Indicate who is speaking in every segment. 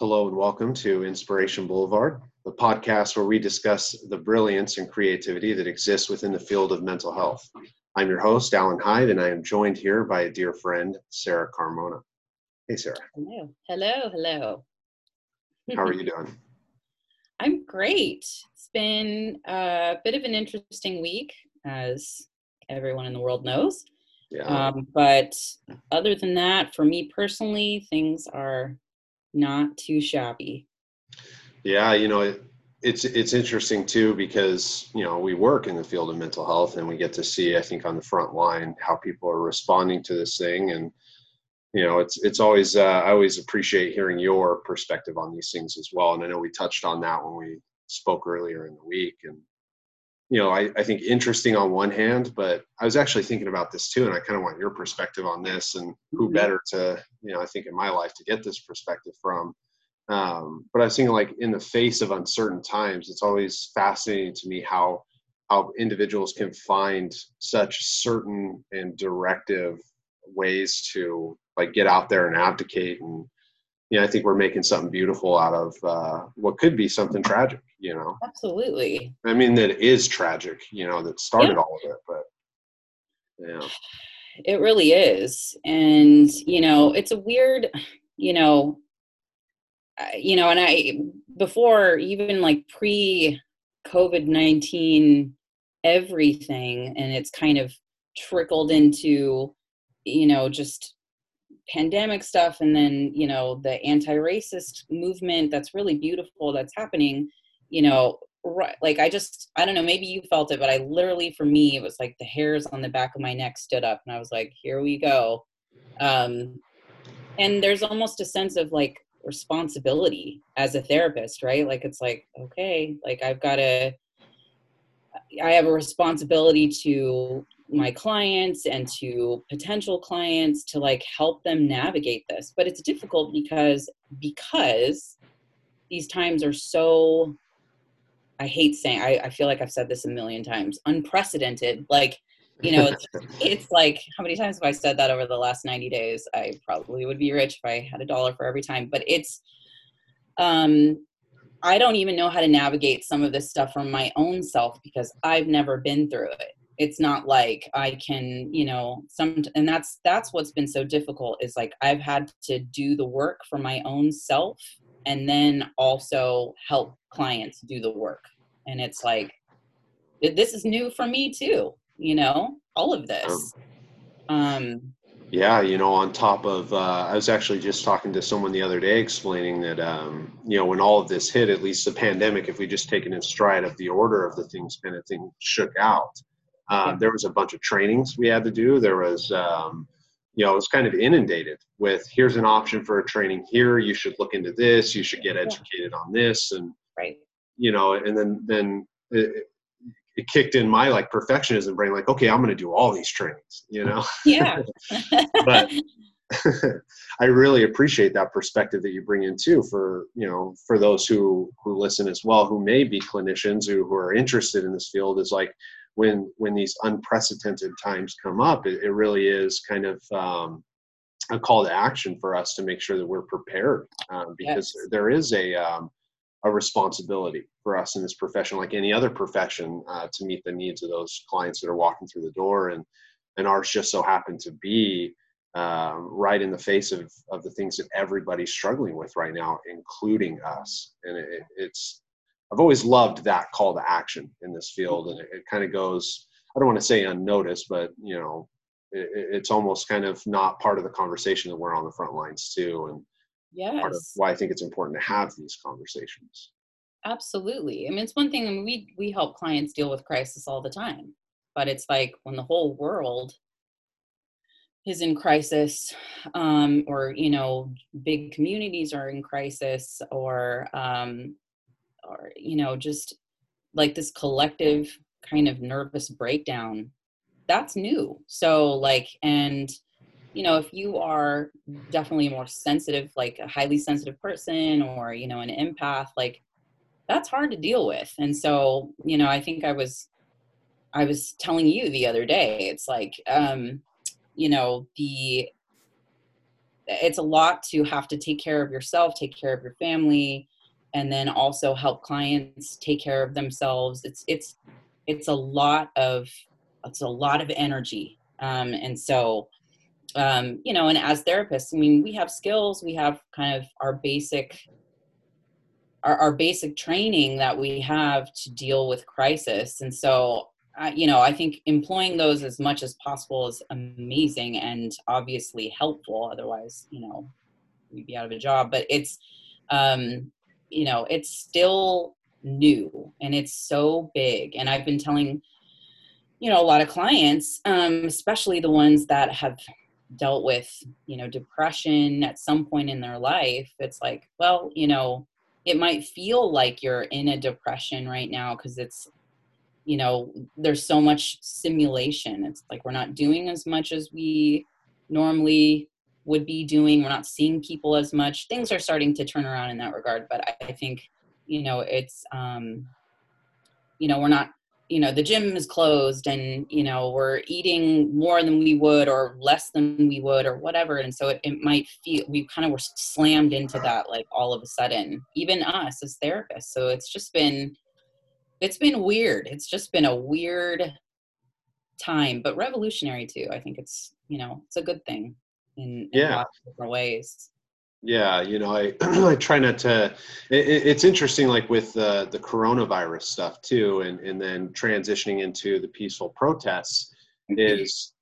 Speaker 1: Hello and welcome to Inspiration Boulevard, the podcast where we discuss the brilliance and creativity that exists within the field of mental health. I'm your host, Alan Hyde, and I am joined here by a dear friend, Sarah Carmona. Hey, Sarah.
Speaker 2: Hello. Hello. Hello.
Speaker 1: How are you doing?
Speaker 2: I'm great. It's been a bit of an interesting week, as everyone in the world knows.
Speaker 1: Yeah.
Speaker 2: Um, but other than that, for me personally, things are not too shabby.
Speaker 1: Yeah, you know, it, it's it's interesting too because you know we work in the field of mental health and we get to see, I think, on the front line how people are responding to this thing, and you know, it's it's always uh, I always appreciate hearing your perspective on these things as well. And I know we touched on that when we spoke earlier in the week, and you know, I, I think interesting on one hand, but I was actually thinking about this too, and I kind of want your perspective on this. And who
Speaker 2: Mhm.
Speaker 1: better to, you know, I think in my life to get this perspective from. Um, but I was thinking, like, in the face of uncertain times, it's always fascinating to me how how individuals can find such certain and directive ways to like get out there and abdicate and know, I think we're making something beautiful out of uh, what could be something tragic, you know.
Speaker 2: Absolutely.
Speaker 1: I mean, that is tragic, you know, that started
Speaker 2: Yeah.
Speaker 1: all of it, but yeah,
Speaker 2: It really is. And, you know, it's a weird, you know, you know, and I, before even like pre COVID 19, everything, and it's kind of trickled into, you know, just pandemic stuff and then, you know, the anti racist movement that's really beautiful that's happening, you know, right. Like I just, I don't know, maybe you felt it, but I literally, for me, it was like the hairs on the back of my neck stood up and I was like, here we go. Um, and there's almost a sense of like responsibility as a therapist right like it's like okay like i've got to i have a responsibility to my clients and to potential clients to like help them navigate this but it's difficult because because these times are so i hate saying i, I feel like i've said this a million times unprecedented like you know it's it's like how many times have I said that over the last 90 days? I probably would be rich if I had a dollar for every time. But it's um I don't even know how to navigate some of this stuff from my own self because I've never been through it. It's not like I can, you know, some and that's that's what's been so difficult is like I've had to do the work for my own self and then also help clients do the work. And it's like this is new for me too you know all of this um
Speaker 1: yeah, you know, on top of, uh, I was actually just talking to someone the other day explaining that, um, you know, when all of this hit, at least the pandemic, if we just take it in stride of the order of the things kind of thing shook out, um, there was a bunch of trainings we had to do. There was, um, you know, it was kind of inundated with here's an option for a training here. You should look into this. You should get educated on this. And,
Speaker 2: right
Speaker 1: you know, and then, then it, it kicked in my like perfectionism brain, like, okay, I'm going to do all these trainings, you know?
Speaker 2: yeah
Speaker 1: but I really appreciate that perspective that you bring in too for you know for those who who listen as well who may be clinicians who, who are interested in this field is like when when these unprecedented times come up it, it really is kind of um, a call to action for us to make sure that we're prepared um, because
Speaker 2: Yes.
Speaker 1: there is a um, a responsibility for us in this profession like any other profession uh, to meet the needs of those clients that are walking through the door and and ours just so happened to be um, right in the face of, of the things that everybody's struggling with right now, including us. And it, it's, I've always loved that call to action in this field. And it, it kind of goes, I don't want to say unnoticed, but you know, it, it's almost kind of not part of the conversation that we're on the front lines too. And part of
Speaker 2: yes
Speaker 1: why I think it's important to have these conversations.
Speaker 2: absolutely i mean it's one thing I mean, we we help clients deal with crisis all the time but it's like when the whole world is in crisis um or you know big communities are in crisis or um or you know just like this collective kind of nervous breakdown that's new. So like and you know if you are definitely more sensitive like a highly sensitive person or you know an empath like that's hard to deal with. And so you know i think i was i was telling you the other day it's like um you know the it's a lot to have to take care of yourself take care of your family and then also help clients take care of themselves. It's it's it's a lot of it's a lot of energy. Um, and so um, you know and as therapists i mean we have skills we have kind of our basic our, our basic training that we have to deal with crisis. And so you know i think employing those as much as possible is amazing and obviously helpful. Otherwise you know we'd be out of a job. But it's um you know it's still new and it's so big. And i've been telling you know a lot of clients um especially the ones that have dealt with you know depression at some point in their life it's like well you know it might feel like you're in a depression right now because it's you know there's so much simulation. It's like we're not doing as much as we normally would be doing. We're not seeing people as much. Things are starting to turn around in that regard but i, I think you know it's um you know we're not you know the gym is closed and you know we're eating more than we would or less than we would or whatever. And so it, it might feel we kind of were slammed into that like all of a sudden even us as therapists. So it's just been it's been weird. It's just been a weird time but revolutionary too. I think it's you know it's a good thing in, in
Speaker 1: Yeah.
Speaker 2: lots of different ways
Speaker 1: Yeah, you know, I I try not to. It, it- it's interesting, like with the the coronavirus stuff too, and and then transitioning into the peaceful protests is,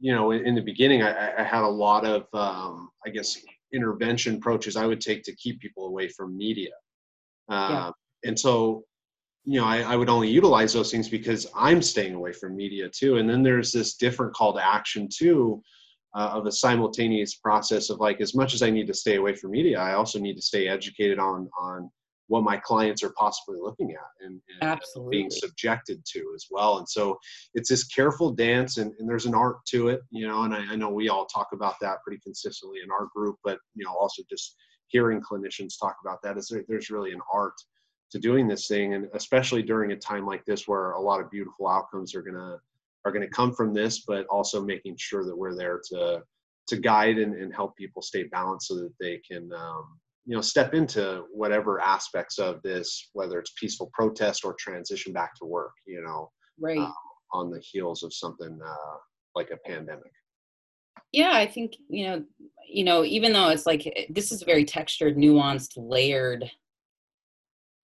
Speaker 1: you know, in, in the beginning, I, I- I had a lot of, um, I guess, intervention approaches I would take to keep people away from media, uh,
Speaker 2: Yeah.
Speaker 1: and so. You know, I, I would only utilize those things because I'm staying away from media too. And then there's this different call to action too, uh, of a simultaneous process of like as much as I need to stay away from media, I also need to stay educated on on what my clients are possibly looking at and, and being subjected to as well. And so it's this careful dance and, and there's an art to it, you know, and I, I know we all talk about that pretty consistently in our group, but you know, also just hearing clinicians talk about that is there, there's really an art to doing this thing. And especially during a time like this where a lot of beautiful outcomes are going to are going to come from this, but also making sure that we're there to to guide and, and help people stay balanced so that they can um, you know step into whatever aspects of this, whether it's peaceful protest or transition back to work. You know,
Speaker 2: right
Speaker 1: uh, on the heels of something uh, like a pandemic.
Speaker 2: yeah i think you know you know even though it's like this is a very textured nuanced layered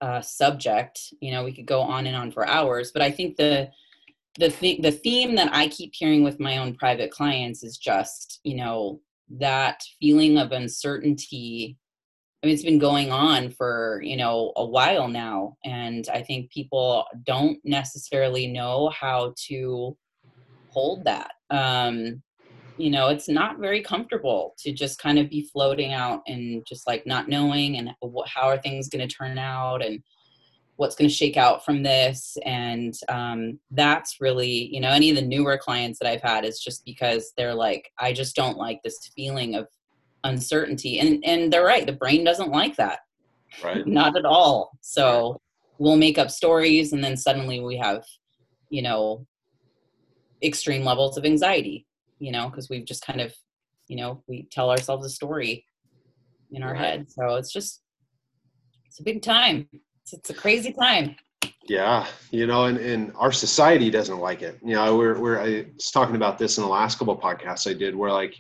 Speaker 2: uh, subject you know we could go on and on for hours but i think the the th- the theme that i keep hearing with my own private clients is just you know that feeling of uncertainty. I mean it's been going on for you know a while now and i think people don't necessarily know how to hold that. Um you know it's not very comfortable to just kind of be floating out and just like not knowing and how are things going to turn out and what's going to shake out from this. And um, that's really you know any of the newer clients that i've had is just because they're like i just don't like this feeling of uncertainty. And and they're right the brain doesn't like that.
Speaker 1: Right.
Speaker 2: not at all. So we'll make up stories and then suddenly we have you know extreme levels of anxiety you know because we've just kind of you know we tell ourselves a story in our
Speaker 1: Right.
Speaker 2: head. So it's just it's a big time it's, a crazy time
Speaker 1: Yeah, you know, and, and our society doesn't like it. You know, we're we're I was talking about this in the last couple of podcasts I did, where like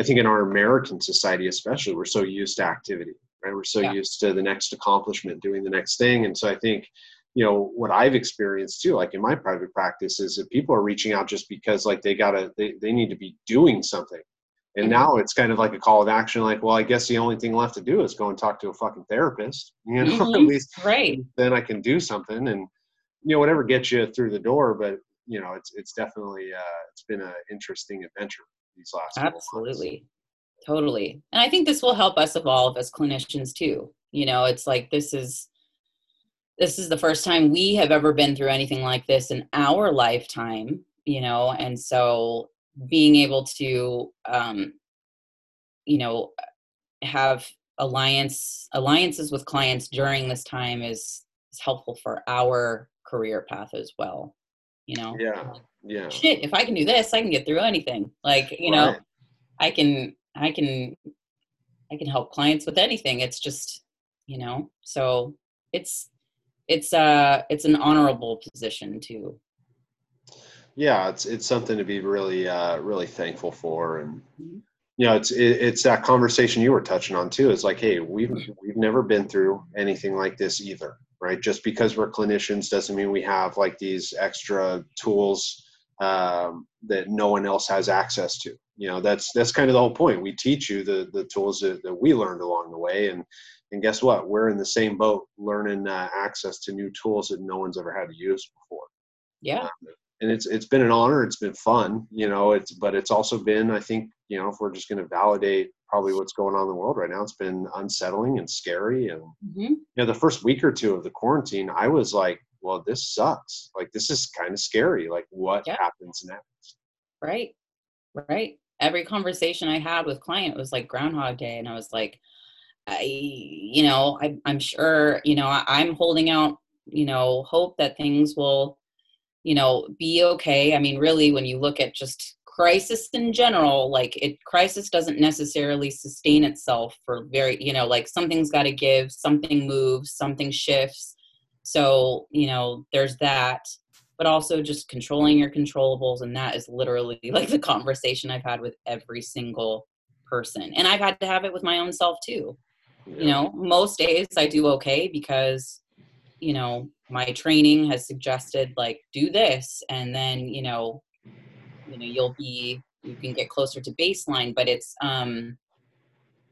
Speaker 1: I think in our American society, especially, we're so used to activity, right? We're so
Speaker 2: Yeah.
Speaker 1: used to the next accomplishment, doing the next thing, and so I think, you know, what I've experienced too, like in my private practice, is that people are reaching out just because like they gotta they they need to be doing something. And
Speaker 2: Mhm.
Speaker 1: now it's kind of like a call of action, like, well, I guess the only thing left to do is go and talk to a fucking therapist. You know, at
Speaker 2: Mhm.
Speaker 1: least
Speaker 2: right
Speaker 1: then I can do something and you know whatever gets you through the door. But you know it's it's definitely uh, it's been an interesting adventure these last
Speaker 2: absolutely totally and i think this will help us evolve as clinicians too you know it's like this is this is the first time we have ever been through anything like this in our lifetime you know and so being able to um you know have alliance alliances with clients during this time is is helpful for our career path as well you know
Speaker 1: Yeah, yeah,
Speaker 2: shit if i can do this i can get through anything like you know i can I can I can help clients with anything. It's just, you know, so it's it's uh it's an honorable position too.
Speaker 1: Yeah, it's it's something to be really uh really thankful for and mm-hmm. you know, it's it, it's that conversation you were touching on too. It's like, hey, we've we've never been through anything like this either, right? Just because we're clinicians doesn't mean we have like these extra tools um, that no one else has access to. You know, that's that's kind of the whole point. We teach you the the tools that, that we learned along the way, and and guess what? We're in the same boat, learning uh, access to new tools that no one's ever had to use before.
Speaker 2: Yeah. Um,
Speaker 1: and it's it's been an honor. It's been fun, you know. It's but it's also been, I think, you know, if we're just going to validate probably what's going on in the world right now, it's been unsettling and scary. And mm-hmm. you know, the first week or two of the quarantine, I was like, well, this sucks. Like this is kind of scary. Like what yeah. happens next?
Speaker 2: Right. Right. Every conversation I had with client was like Groundhog Day, and I was like, I, you know, I, I'm sure, you know, I, I'm holding out, you know, hope that things will, you know, be okay. I mean, really, when you look at just crisis in general like it crisis doesn't necessarily sustain itself for very you know like something's got to give something moves something shifts so, you know, there's that, but also just controlling your controllables. And that is literally like the conversation I've had with every single person. And I've had to have it with my own self too. Yeah. You know, most days I do okay because, you know, my training has suggested like do this and then, you know, you know, you'll be you can get closer to baseline, but it's um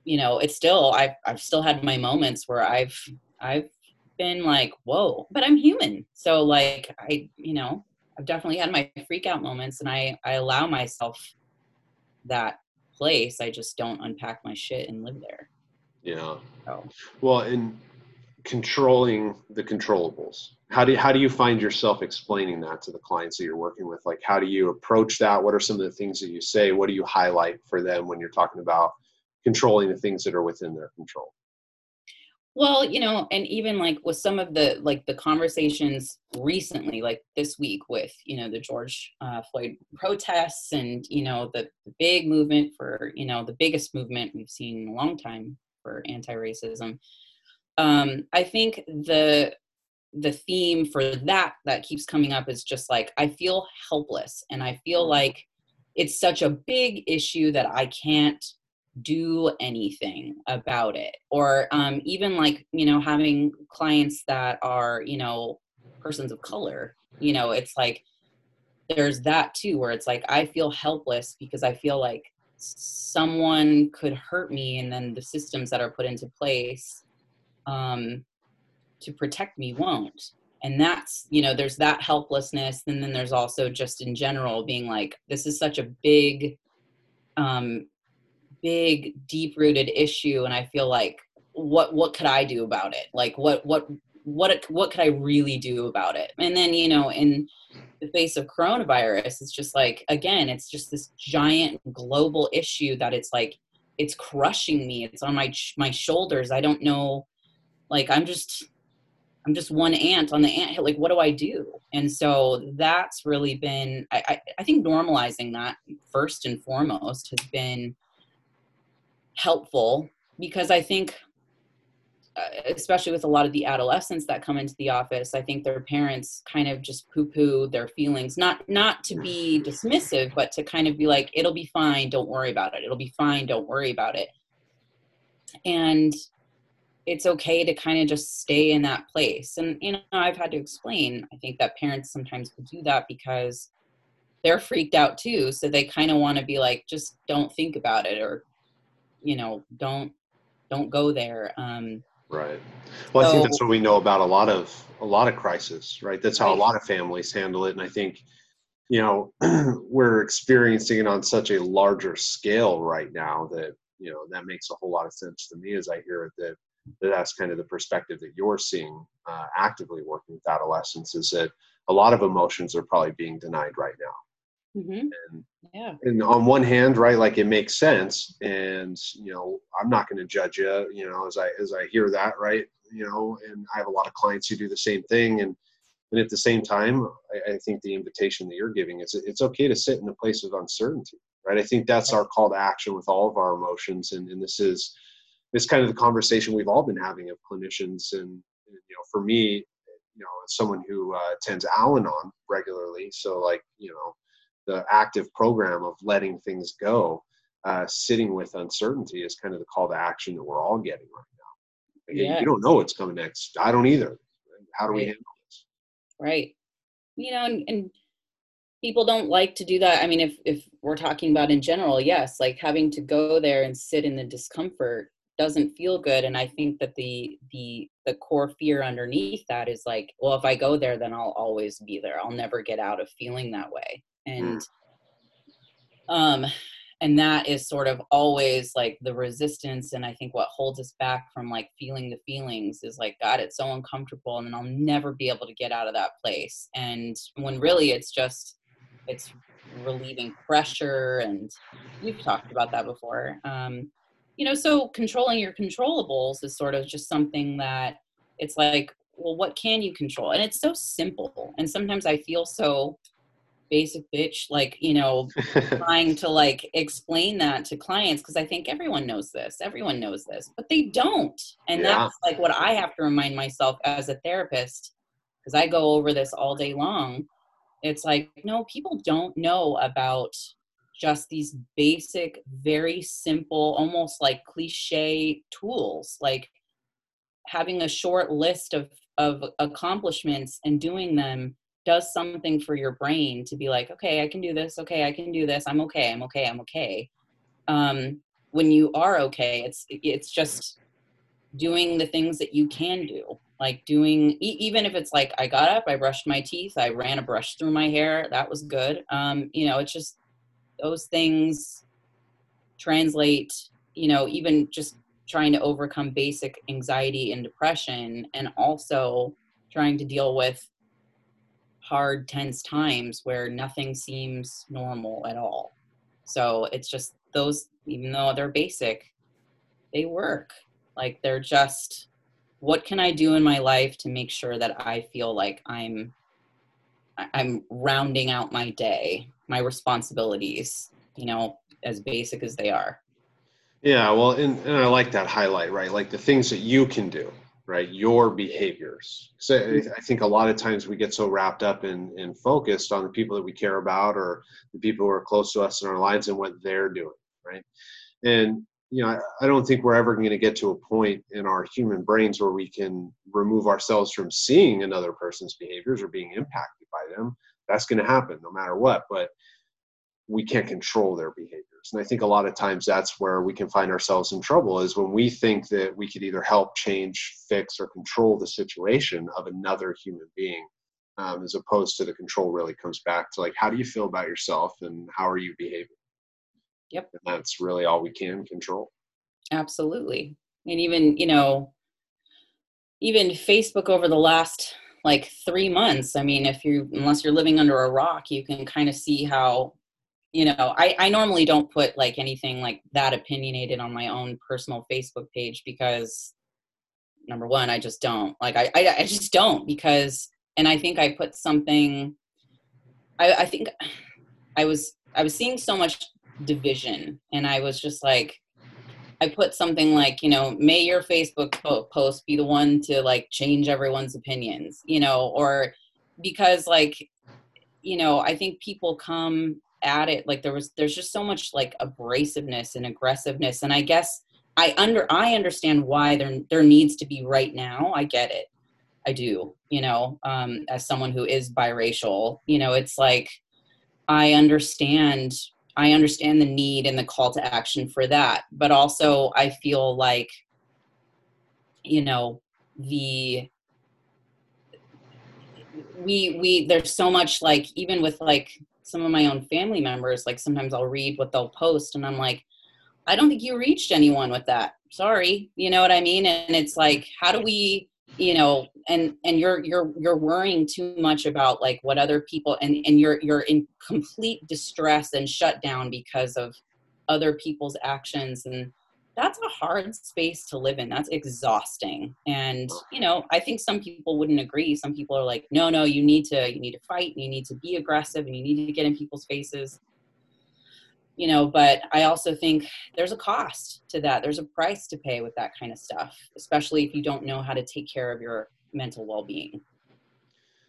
Speaker 2: you know, it's still I've I've still had my moments where I've I've been like, whoa, but I'm human. So like I, you know, I've definitely had my freak out moments and I, I allow myself that place. I just don't unpack my shit and live there.
Speaker 1: Yeah. So. Well, in controlling the controllables, how do you, how do you find yourself explaining that to the clients that you're working with? Like, how do you approach that? What are some of the things that you say? What do you highlight for them when you're talking about controlling the things that are within their control?
Speaker 2: Well, you know, and even like with some of the like the conversations recently, like this week with you know the George uh, Floyd protests and you know the, the big movement for you know the biggest movement we've seen in a long time for anti-racism. Um, I think the the theme for that that keeps coming up is just like I feel helpless and I feel mm. like it's such a big issue that I can't do anything about it or um, even like you know having clients that are you know persons of color you know it's like there's that too where it's like i feel helpless because i feel like someone could hurt me and then the systems that are put into place um, to protect me won't. And that's you know there's that helplessness. And then there's also just in general being like this is such a big um, big deep rooted issue. And i feel like what what could i do about it? Like what what what what could i really do about it? And then you know in the face of coronavirus it's just like again it's just this giant global issue that it's like it's crushing me. It's on my my shoulders. I don't know like i'm just i'm just one ant on the ant hill. Like what do i do? And so that's really been I, I, I think normalizing that first and foremost has been helpful because I think, uh, especially with a lot of the adolescents that come into the office, I think their parents kind of just poo-poo their feelings, not not to be dismissive, but to kind of be like, "It'll be fine, don't worry about it. It'll be fine, don't worry about it." And it's okay to kind of just stay in that place. And you know, I've had to explain. I think that parents sometimes will do that because they're freaked out too, so they kind of want to be like, "Just don't think about it," or you know don't don't go there um
Speaker 1: right well so, i think that's what we know about a lot of a lot of crisis right that's how right. a lot of families handle it and i think you know we're experiencing it on such a larger scale right now that you know that makes a whole lot of sense to me as i hear it that, that that's kind of the perspective that you're seeing uh, actively working with adolescents is that a lot of emotions are probably being denied right now
Speaker 2: Mm-hmm. And, yeah.
Speaker 1: And on one hand, right, like it makes sense, and you know, I'm not going to judge you, you know, as I as I hear that, right, you know, and I have a lot of clients who do the same thing, and and at the same time, I, I think the invitation that you're giving is it's okay to sit in a place of uncertainty, right? I think that's our call to action with all of our emotions, and, and this is this kind of the conversation we've all been having of clinicians, and, you know, for me, you know, as someone who uh, attends Al-Anon regularly, so like you know, the active program of letting things go, uh, sitting with uncertainty is kind of the call to action that we're all getting right now. Again,
Speaker 2: Yeah.
Speaker 1: You don't know what's coming next. I don't either. How do we
Speaker 2: Right.
Speaker 1: handle this?
Speaker 2: right you know and, and people don't like to do that i mean if if we're talking about in general yes like having to go there and sit in the discomfort doesn't feel good and i think that the the the core fear underneath that is like well if i go there then i'll always be there. I'll never get out of feeling that way. And um and that is sort of always like the resistance and i think what holds us back from like feeling the feelings is like god it's so uncomfortable and then i'll never be able to get out of that place. And when really it's just it's relieving pressure and we've talked about that before. Um you know so controlling your controllables is sort of just something that it's like well what can you control and it's so simple and sometimes i feel so basic bitch like you know trying to like explain that to clients because I think everyone knows this. Everyone knows this, but they don't. And
Speaker 1: Yeah.
Speaker 2: that's like what I have to remind myself as a therapist because I go over this all day long. It's like, no, people don't know about just these basic, very simple, almost like cliche tools, like having a short list of of accomplishments and doing them does something for your brain to be like, okay, I can do this. Okay, I can do this. I'm okay. I'm okay. I'm okay. Um, when you are okay, it's it's just doing the things that you can do. Like doing, even if it's like I got up, I brushed my teeth, I ran a brush through my hair. That was good. Um, you know, it's just those things translate. You know, even just trying to overcome basic anxiety and depression, and also trying to deal with hard tense times where nothing seems normal at all so it's just those even though they're basic they work like they're just what can i do in my life to make sure that i feel like i'm i'm rounding out my day my responsibilities you know as basic as they are
Speaker 1: Yeah, well, and, and I like that highlight, right? Like the things that you can do, right? Your behaviors. So I, think a lot of times we get so wrapped up and, and focused on the people that we care about or the people who are close to us in our lives and what they're doing, right? And, you know, I, don't think we're ever going to get to a point in our human brains where we can remove ourselves from seeing another person's behaviors or being impacted by them. That's going to happen no matter what. But we can't control their behaviors. And I think a lot of times that's where we can find ourselves in trouble is when we think that we could either help change, fix, or control the situation of another human being, um, as opposed to the control really comes back to like, how do you feel about yourself and how are you behaving?
Speaker 2: Yep.
Speaker 1: And that's really all we can control.
Speaker 2: Absolutely. And even, you know, even Facebook over the last like three months, I mean, if you, unless you're living under a rock, you can kind of see how, you know, I, I normally don't put like anything like that opinionated on my own personal Facebook page because number one, I just don't like, I, I, I just don't because, and I think I put something, I, I think I was, I was seeing so much division and I was just like, I put something like, you know, may your Facebook po- post be the one to like change everyone's opinions, you know, or because like, you know, I think people come at it like there was there's just so much like abrasiveness and aggressiveness and I guess I under I understand why there there needs to be right now. I get it. I do, you know, um as someone who is biracial, you know, it's like I understand I understand the need and the call to action for that, but also I feel like you know the we we there's so much like even with like some of my own family members like sometimes I'll read what they'll post and I'm like I don't think you reached anyone with that. Sorry, you know what I mean? And it's like how do we you know and and you're you're you're worrying too much about like what other people and and you're you're in complete distress and shutdown because of other people's actions and that's a hard space to live in. That's exhausting. And you know i think some people wouldn't agree. Some people are like no no you need to you need to fight and you need to be aggressive and you need to get in people's faces you know but i also think there's a cost to that. There's a price to pay with that kind of stuff especially if you don't know how to take care of your mental well-being.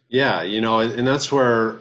Speaker 1: Yeah you know and that's where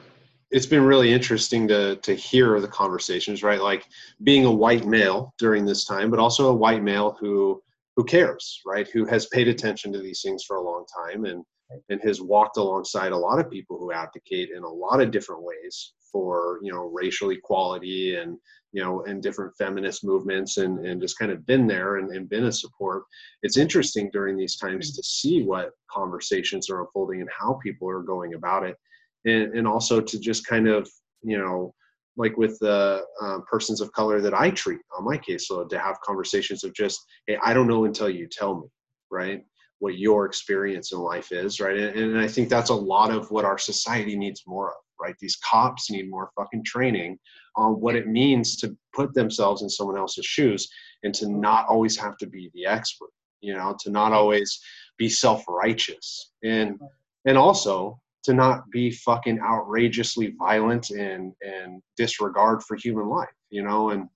Speaker 1: it's been really interesting to to hear the conversations right? Like being a white male during this time but also a white male who who cares right? Who has paid attention to these things for a long time and and has walked alongside a lot of people who advocate in a lot of different ways for you know racial equality and you know and different feminist movements and and just kind of been there and, and been a support. It's interesting during these times to see what conversations are unfolding and how people are going about it. And and also to just kind of you know like with the um, persons of color that i treat on my caseload to have conversations of just hey i don't know until you tell me right? What your experience in life is right? And, and i think that's a lot of what our society needs more of right? These cops need more fucking training on what it means to put themselves in someone else's shoes and to not always have to be the expert, you know, to not always be self-righteous and and also to not be fucking outrageously violent and and disregard for human life, you know, and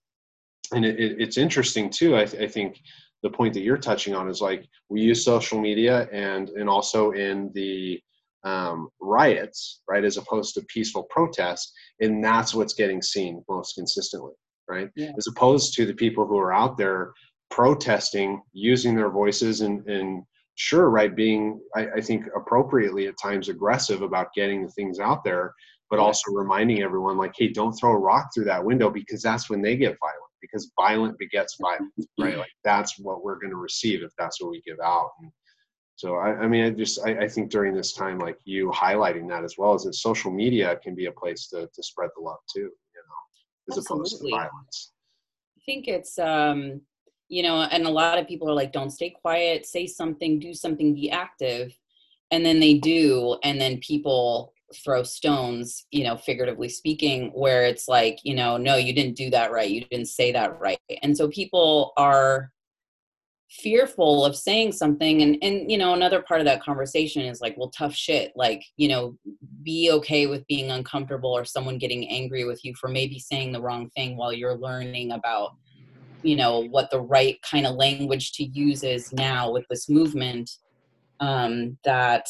Speaker 1: and it, it, it's interesting too. I, th- I think the point that you're touching on is like we use social media and and also in the um, riots, right, as opposed to peaceful protests, and that's what's getting seen most consistently, right? Yeah. As opposed to the people who are out there protesting, using their voices, and, and sure, right, being, I, I think, appropriately at times aggressive about getting the things out there, but yeah. also reminding everyone, like, hey, don't throw a rock through that window because that's when they get violent. Because violent begets violence, right? Like that's what we're going to receive if that's what we give out. And, so I, I mean, I just I, I, think during this time, like you highlighting that as well, is that social media can be a place to to spread the love too, you know, as Absolutely. opposed to violence.
Speaker 2: I think it's um, you know, and a lot of people are like, don't stay quiet, say something, do something, be active, and then they do, and then people throw stones, you know, figuratively speaking, where it's like, you know, no, you didn't do that right, you didn't say that right, and so people are fearful of saying something and and you know another part of that conversation is like well tough shit like you know be okay with being uncomfortable or someone getting angry with you for maybe saying the wrong thing while you're learning about you know what the right kind of language to use is now with this movement um that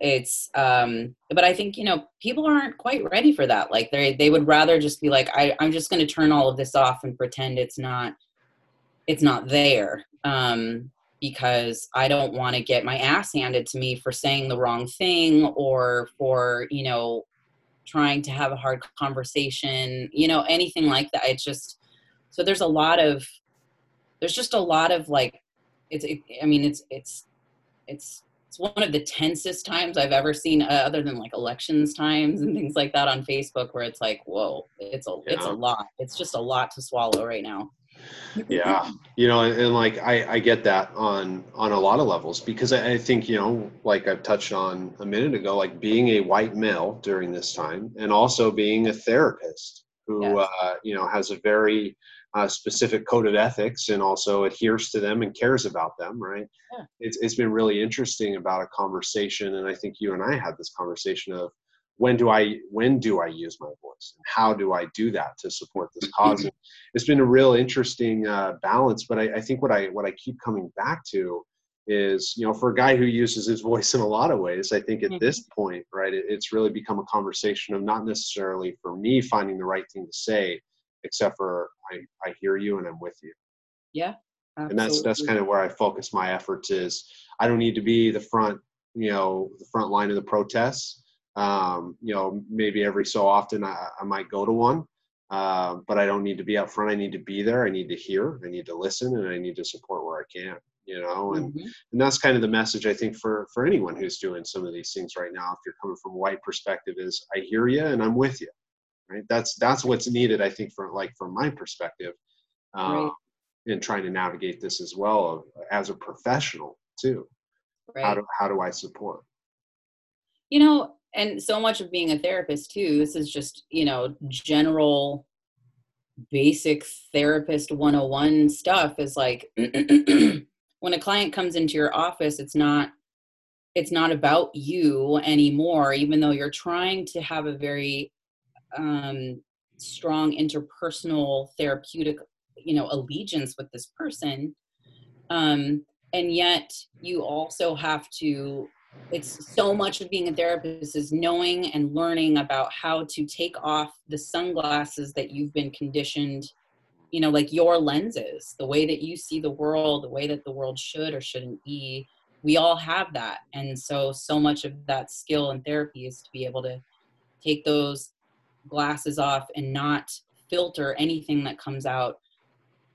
Speaker 2: it's um but i think you know people aren't quite ready for that. Like they they would rather just be like I, i'm just going to turn all of this off and pretend it's not it's not there um, because I don't want to get my ass handed to me for saying the wrong thing or for, you know, trying to have a hard conversation, you know, anything like that. It's just, so there's a lot of, there's just a lot of like, it's, it, I mean, it's, it's, it's, it's one of the tensest times I've ever seen, uh, other than like elections times and things like that on Facebook, where it's like, whoa, it's a, yeah. it's a lot. It's just a lot to swallow right now
Speaker 1: yeah you know and, and, like I, I get that on on a lot of levels because I, I, think you know like i've touched on a minute ago like being a white male during this time and also being a therapist who yes. uh, you know has a very uh, specific code of ethics and also adheres to them and cares about them right yeah. it's, it's been really interesting about a conversation and i think you and i had this conversation of when do I when do I use my voice and how do I do that to support this cause? It's been a real interesting uh, balance, but I, I, think what I what I keep coming back to is you know for a guy who uses his voice in a lot of ways, I think at mm-hmm. this point, right, it, it's really become a conversation of not necessarily for me finding the right thing to say, except for I I hear you and I'm with you.
Speaker 2: Yeah.
Speaker 1: Absolutely. And that's that's kind of where I focus my efforts is I don't need to be the front, you know, the front line of the protests um, you know, maybe every so often I, I might go to one, uh, but I don't need to be up front. I need to be there. I need to hear. I need to listen, and I need to support where I can. You know, and mm-hmm. and that's kind of the message I think for for anyone who's doing some of these things right now. If you're coming from a white perspective, is I hear you and I'm with you. Right. That's that's what's needed. I think for like from my perspective, um, right. in trying to navigate this as well as a professional too. Right. How do how do I support?
Speaker 2: You know, and so much of being a therapist too this is just you know general basic therapist 101 stuff is like when a client comes into your office it's not it's not about you anymore even though you're trying to have a very um strong interpersonal therapeutic you know allegiance with this person um and yet you also have to it's so much of being a therapist is knowing and learning about how to take off the sunglasses that you've been conditioned you know like your lenses the way that you see the world the way that the world should or shouldn't be. We all have that. And so so much of that skill in therapy is to be able to take those glasses off and not filter anything that comes out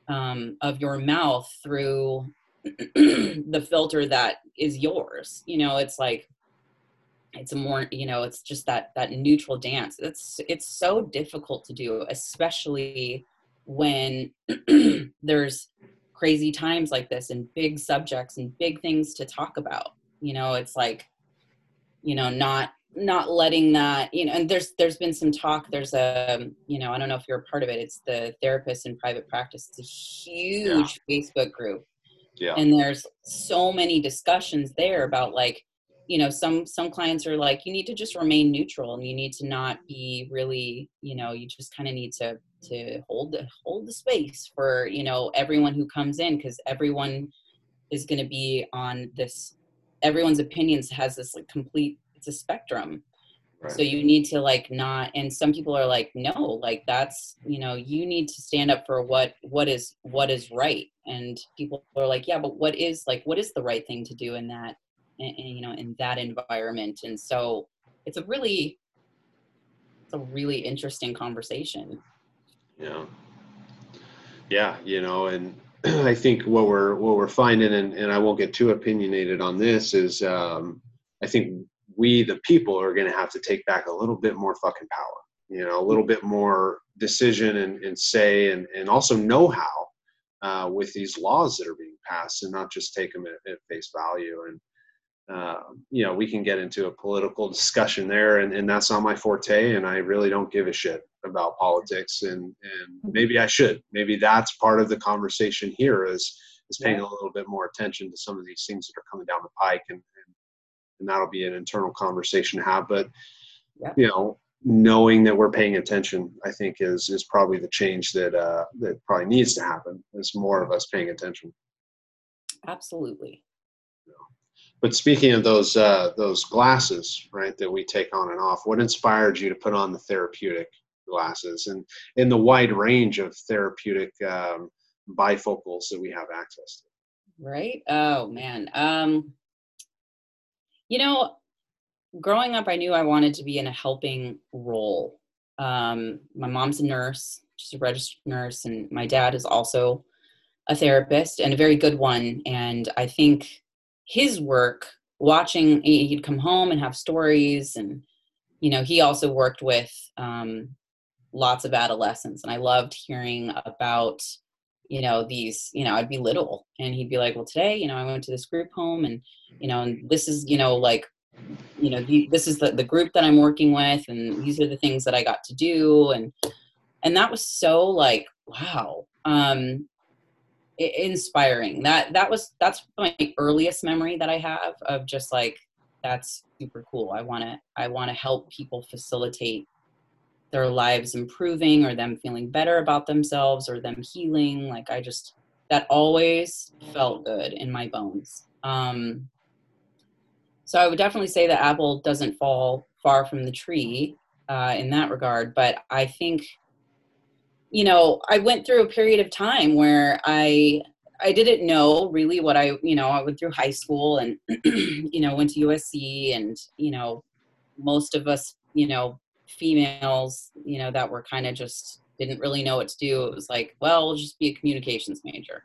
Speaker 2: um, of your mouth through the filter that is yours you know it's like it's a more you know it's just that that neutral dance. It's it's so difficult to do especially when there's crazy times like this and big subjects and big things to talk about. You know it's like you know not not letting that you know and there's there's been some talk there's a you know i don't know if you're a part of it it's the therapist in private practice. It's a huge yeah. facebook group
Speaker 1: yeah.
Speaker 2: And there's so many discussions there about like you know some some clients are like you need to just remain neutral and you need to not be really you know you just kind of need to to hold the hold the space for you know everyone who comes in because everyone is going to be on this everyone's opinions has this like complete it's a spectrum right. so you need to like not and some people are like no like that's you know you need to stand up for what what is what is right. And people are like yeah but what is like what is the right thing to do in that in, in, you know in that environment? And so it's a really it's a really interesting conversation.
Speaker 1: Yeah. Yeah you know and i think what we're what we're finding and, and i won't get too opinionated on this is um, i think we the people are going to have to take back a little bit more fucking power you know a little bit more decision and, and say and, and also know-how uh, with these laws that are being passed and not just take them at, at face value and uh, you know, we can get into a political discussion there, and, and that's not my forte. And I really don't give a shit about politics, and and maybe I should. Maybe that's part of the conversation here is is paying yeah. a little bit more attention to some of these things that are coming down the pike, and and, and that'll be an internal conversation to have. But yeah. you know, knowing that we're paying attention, I think is is probably the change that uh, that probably needs to happen. Is more of us paying attention.
Speaker 2: Absolutely.
Speaker 1: But speaking of those uh, those glasses, right, that we take on and off, what inspired you to put on the therapeutic glasses and in the wide range of therapeutic um, bifocals that we have access to?
Speaker 2: Right. Oh man. Um, you know, growing up, I knew I wanted to be in a helping role. Um, my mom's a nurse; she's a registered nurse, and my dad is also a therapist and a very good one. And I think his work watching he'd come home and have stories and you know he also worked with um, lots of adolescents and i loved hearing about you know these you know i'd be little and he'd be like well today you know i went to this group home and you know and this is you know like you know this is the, the group that i'm working with and these are the things that i got to do. And and that was so like wow um inspiring. That that was that's my earliest memory that i have of just like that's super cool. I want to i want to help people facilitate their lives improving or them feeling better about themselves or them healing like i just that always felt good in my bones. Um so i would definitely say that apple doesn't fall far from the tree uh, in that regard but i think you know, I went through a period of time where I I didn't know really what I, you know, I went through high school and you know, went to USC and, you know, most of us, you know, females, you know, that were kind of just didn't really know what to do. It was like, well, we'll just be a communications major.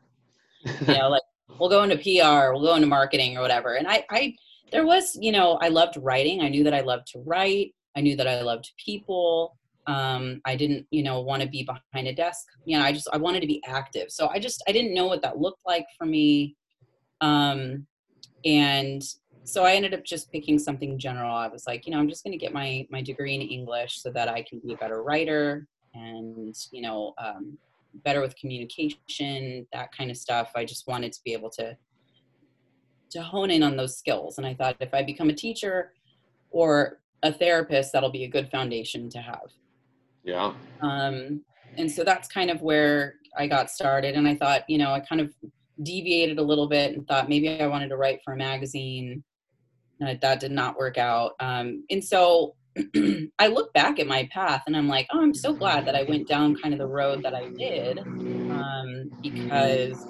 Speaker 2: you know, like we'll go into PR, we'll go into marketing or whatever. And I I there was, you know, I loved writing. I knew that I loved to write. I knew that I loved people um, i didn't you know want to be behind a desk you know i just i wanted to be active so i just i didn't know what that looked like for me um, and so i ended up just picking something general i was like you know i'm just going to get my my degree in english so that i can be a better writer and you know um, better with communication that kind of stuff i just wanted to be able to to hone in on those skills and i thought if i become a teacher or a therapist that'll be a good foundation to have
Speaker 1: Yeah.
Speaker 2: Um, and so that's kind of where I got started. And I thought, you know, I kind of deviated a little bit and thought maybe I wanted to write for a magazine. That did not work out. Um, and so I look back at my path and I'm like, oh, I'm so glad that I went down kind of the road that I did um, because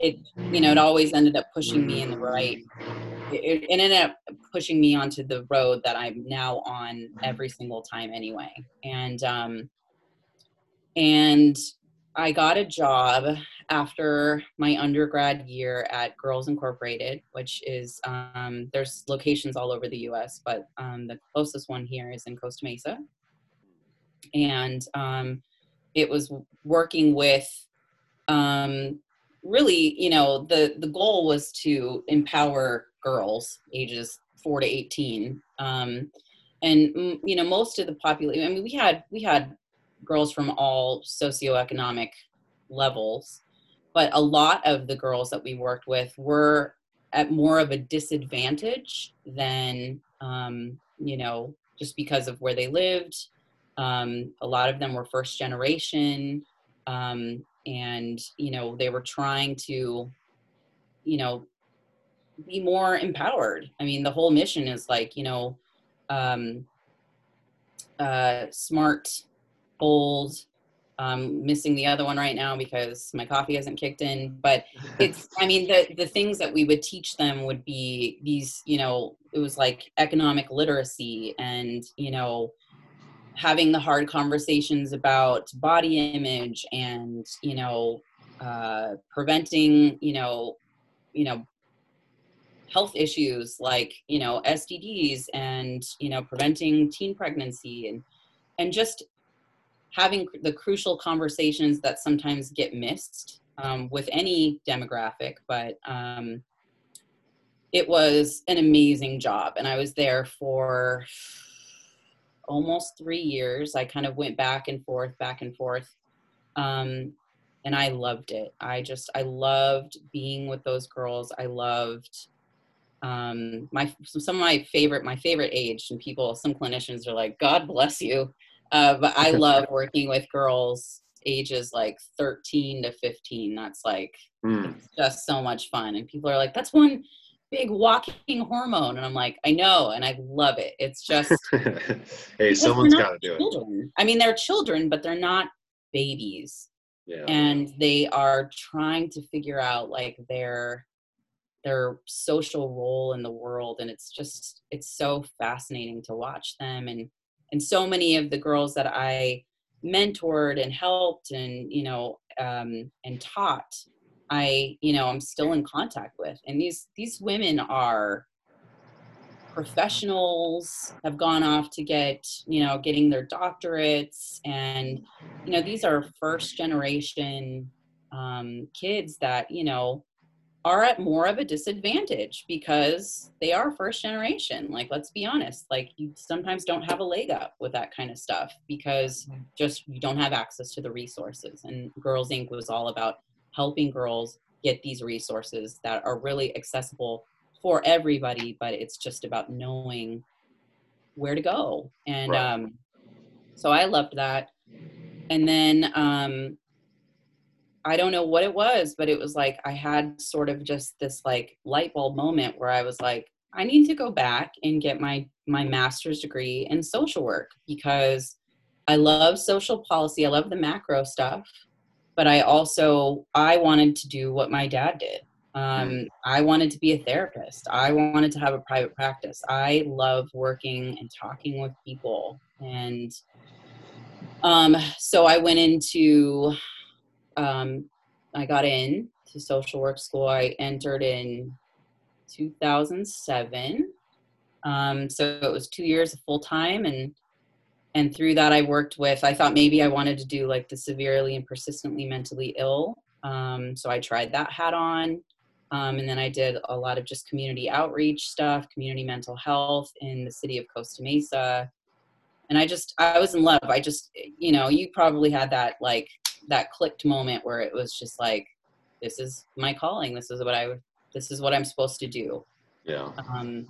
Speaker 2: it, you know, it always ended up pushing me in the right. It, it ended up pushing me onto the road that I'm now on every single time anyway. And um, and I got a job after my undergrad year at Girls Incorporated, which is um, there's locations all over the U.S., but um, the closest one here is in Costa Mesa, and um, it was working with um, really, you know, the the goal was to empower girls ages four to eighteen, um, and mm, you know, most of the population. I mean, we had we had girls from all socioeconomic levels but a lot of the girls that we worked with were at more of a disadvantage than um, you know just because of where they lived. Um, a lot of them were first generation um, and you know they were trying to you know be more empowered. I mean the whole mission is like you know um, uh, smart bold um, missing the other one right now because my coffee hasn't kicked in. But it's, I mean, the the things that we would teach them would be these, you know, it was like economic literacy and you know, having the hard conversations about body image and you know, uh, preventing, you know, you know, health issues like you know STDs and you know preventing teen pregnancy and and just having the crucial conversations that sometimes get missed um, with any demographic, but um, it was an amazing job. And I was there for almost three years. I kind of went back and forth, back and forth. Um, and I loved it. I just, I loved being with those girls. I loved um, my, some of my favorite, my favorite age and people, some clinicians are like, God bless you uh, but I love working with girls ages like 13 to 15. That's like mm. just so much fun. And people are like, that's one big walking hormone. And I'm like, I know, and I love it. It's just
Speaker 1: hey, someone's got to do
Speaker 2: children. it. I mean, they're children, but they're not babies.
Speaker 1: Yeah.
Speaker 2: And they are trying to figure out like their their social role in the world and it's just it's so fascinating to watch them and and so many of the girls that i mentored and helped and you know um, and taught i you know i'm still in contact with. And these these women are professionals have gone off to get you know getting their doctorates. And you know these are first generation um, kids that you know are at more of a disadvantage because they are first generation. Like, let's be honest, like, you sometimes don't have a leg up with that kind of stuff because just you don't have access to the resources. And Girls Inc. was all about helping girls get these resources that are really accessible for everybody, but it's just about knowing where to go. And right. um, so I loved that. And then um, I don't know what it was, but it was like I had sort of just this like light bulb moment where I was like, I need to go back and get my my master's degree in social work because I love social policy. I love the macro stuff, but I also I wanted to do what my dad did. Um, mm. I wanted to be a therapist. I wanted to have a private practice. I love working and talking with people, and um, so I went into um, I got in to social work school. I entered in 2007. Um, so it was two years of full time and and through that I worked with I thought maybe I wanted to do like the severely and persistently mentally ill. Um, so I tried that hat on. Um, and then I did a lot of just community outreach stuff, community mental health in the city of Costa Mesa. And I just I was in love. I just you know, you probably had that like that clicked moment where it was just like this is my calling this is what i this is what i'm supposed to do
Speaker 1: yeah
Speaker 2: um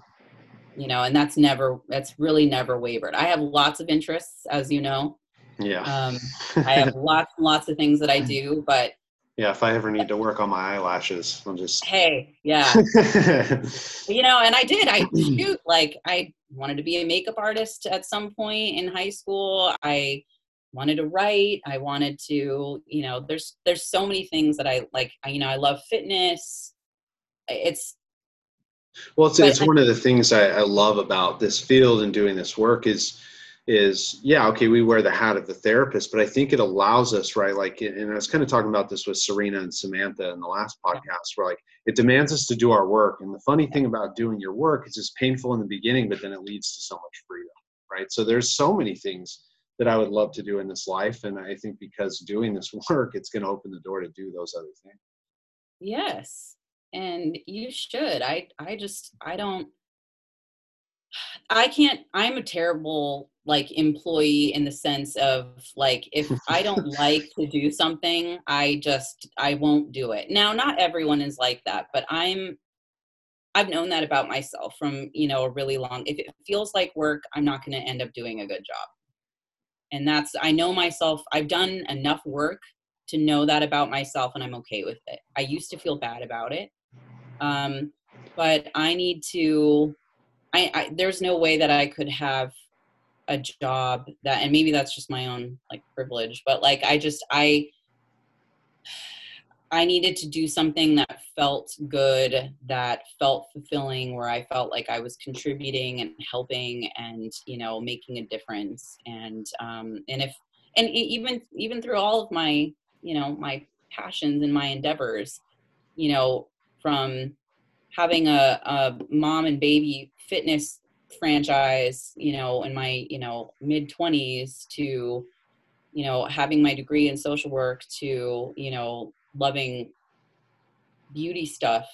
Speaker 2: you know and that's never that's really never wavered i have lots of interests as you know
Speaker 1: Yeah.
Speaker 2: Um, I have lots and lots of things that I do, but
Speaker 1: yeah, if I ever need to work on my eyelashes, I'm just.
Speaker 2: Hey, yeah. you know, and I did. I shoot like I wanted to be a makeup artist at some point in high school. I wanted to write. I wanted to, you know, there's there's so many things that I like. You know, I love fitness. It's
Speaker 1: well, it's, it's one of the things I, I love about this field and doing this work is is yeah okay we wear the hat of the therapist but i think it allows us right like and i was kind of talking about this with serena and samantha in the last podcast where like it demands us to do our work and the funny thing about doing your work is it's painful in the beginning but then it leads to so much freedom right so there's so many things that i would love to do in this life and i think because doing this work it's going to open the door to do those other things
Speaker 2: yes and you should i i just i don't I can't I'm a terrible like employee in the sense of like if I don't like to do something, I just I won't do it. Now not everyone is like that, but I'm I've known that about myself from, you know, a really long if it feels like work, I'm not going to end up doing a good job. And that's I know myself, I've done enough work to know that about myself and I'm okay with it. I used to feel bad about it. Um but I need to I, I there's no way that I could have a job that and maybe that's just my own like privilege but like i just i i needed to do something that felt good that felt fulfilling where i felt like i was contributing and helping and you know making a difference. And um and if and even even through all of my you know my passions and my endeavors you know from having a, a mom and baby fitness franchise you know in my you know mid 20s to you know having my degree in social work to you know loving beauty stuff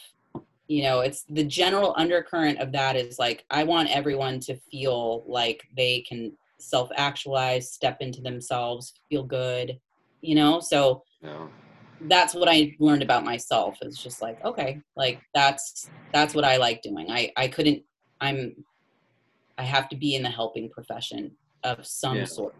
Speaker 2: you know it's the general undercurrent of that is like i want everyone to feel like they can self actualize step into themselves feel good you know so yeah. that's what i learned about myself it's just like okay like that's that's what i like doing i i couldn't i'm I have to be in the helping profession of some
Speaker 1: yeah.
Speaker 2: sort.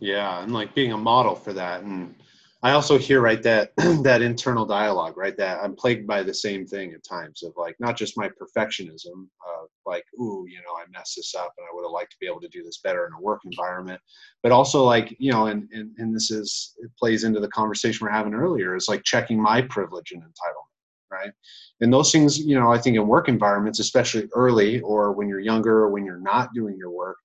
Speaker 1: Yeah, and like being a model for that. And I also hear right that that internal dialogue, right? That I'm plagued by the same thing at times of like not just my perfectionism of like, ooh, you know, I messed this up and I would have liked to be able to do this better in a work environment. But also like, you know, and and, and this is it plays into the conversation we're having earlier, is like checking my privilege and entitlement right? And those things, you know, I think in work environments, especially early or when you're younger or when you're not doing your work,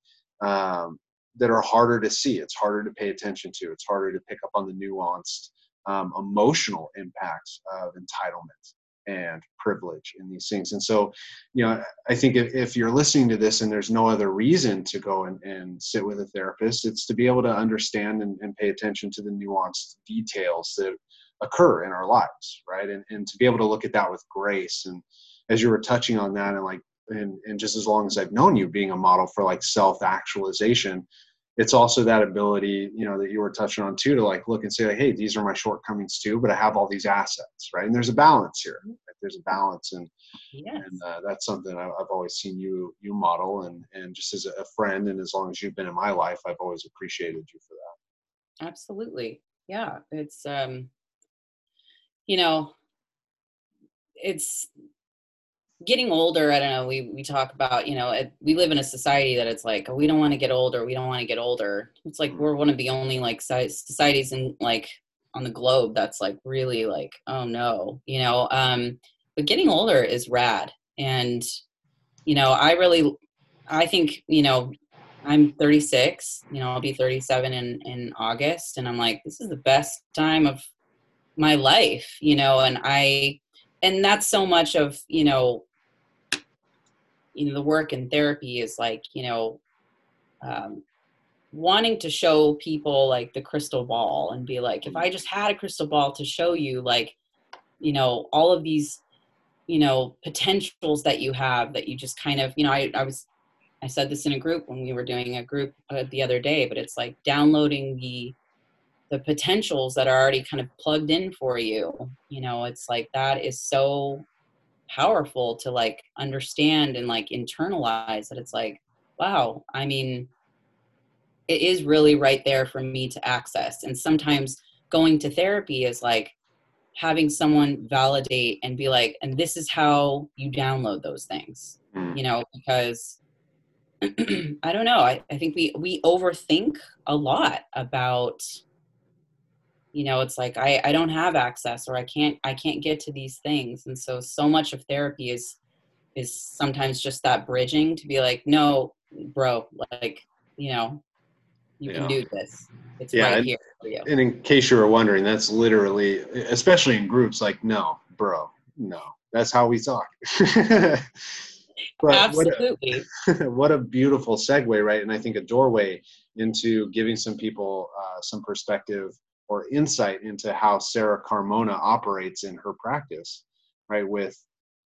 Speaker 1: um, that are harder to see. It's harder to pay attention to. It's harder to pick up on the nuanced um, emotional impacts of entitlement and privilege in these things. And so, you know, I think if, if you're listening to this and there's no other reason to go and, and sit with a therapist, it's to be able to understand and, and pay attention to the nuanced details that occur in our lives right and, and to be able to look at that with grace and as you were touching on that and like and, and just as long as i've known you being a model for like self-actualization it's also that ability you know that you were touching on too to like look and say like, hey these are my shortcomings too but i have all these assets right and there's a balance here right? there's a balance and yes. and uh, that's something I've always seen you you model and and just as a friend and as long as you've been in my life i've always appreciated you for that
Speaker 2: absolutely yeah it's um you know, it's getting older. I don't know. We we talk about you know it, we live in a society that it's like oh, we don't want to get older. We don't want to get older. It's like we're one of the only like societies in like on the globe that's like really like oh no, you know. Um, but getting older is rad, and you know I really I think you know I'm 36. You know I'll be 37 in in August, and I'm like this is the best time of my life you know and i and that's so much of you know you know the work in therapy is like you know um, wanting to show people like the crystal ball and be like if i just had a crystal ball to show you like you know all of these you know potentials that you have that you just kind of you know i, I was i said this in a group when we were doing a group uh, the other day but it's like downloading the the potentials that are already kind of plugged in for you you know it's like that is so powerful to like understand and like internalize that it's like wow i mean it is really right there for me to access and sometimes going to therapy is like having someone validate and be like and this is how you download those things
Speaker 1: Mm.
Speaker 2: you know because i don't know I, I think we we overthink a lot about you know it's like I, I don't have access or i can't i can't get to these things and so so much of therapy is is sometimes just that bridging to be like no bro like you know you
Speaker 1: Yeah.
Speaker 2: can do this it's
Speaker 1: Yeah,
Speaker 2: right
Speaker 1: and-
Speaker 2: here for you
Speaker 1: And in case you were wondering, that's literally, especially in groups, like, no, bro, no, that's how we talk. but what a,
Speaker 2: absolutely
Speaker 1: what a beautiful segue, right? And I think a doorway into giving some people uh, some perspective or insight into how Sarah Carmona operates in her practice, right? With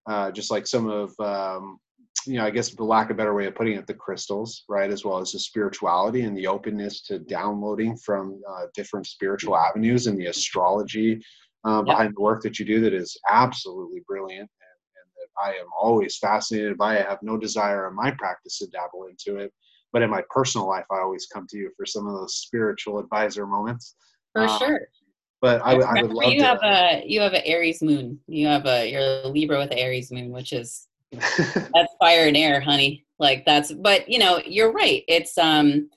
Speaker 1: uh, just like some of, um, you know, I guess the lack of a better way of putting it, the crystals, right? As well as the spirituality and the openness to downloading from uh, different spiritual avenues and the astrology uh,
Speaker 2: Yep.
Speaker 1: behind the work that you do that is absolutely brilliant and, and that I am always fascinated by. I have no desire in my practice to dabble into it, but in my personal life, I always come to you for some of those spiritual advisor moments.
Speaker 2: For
Speaker 1: Um,
Speaker 2: sure
Speaker 1: But I, would- I would love
Speaker 2: you
Speaker 1: to.
Speaker 2: have a you have an Aries moon. You have a you're a Libra with an Aries moon, which is that's fire and air, honey. Like that's but you know, you're right. It's um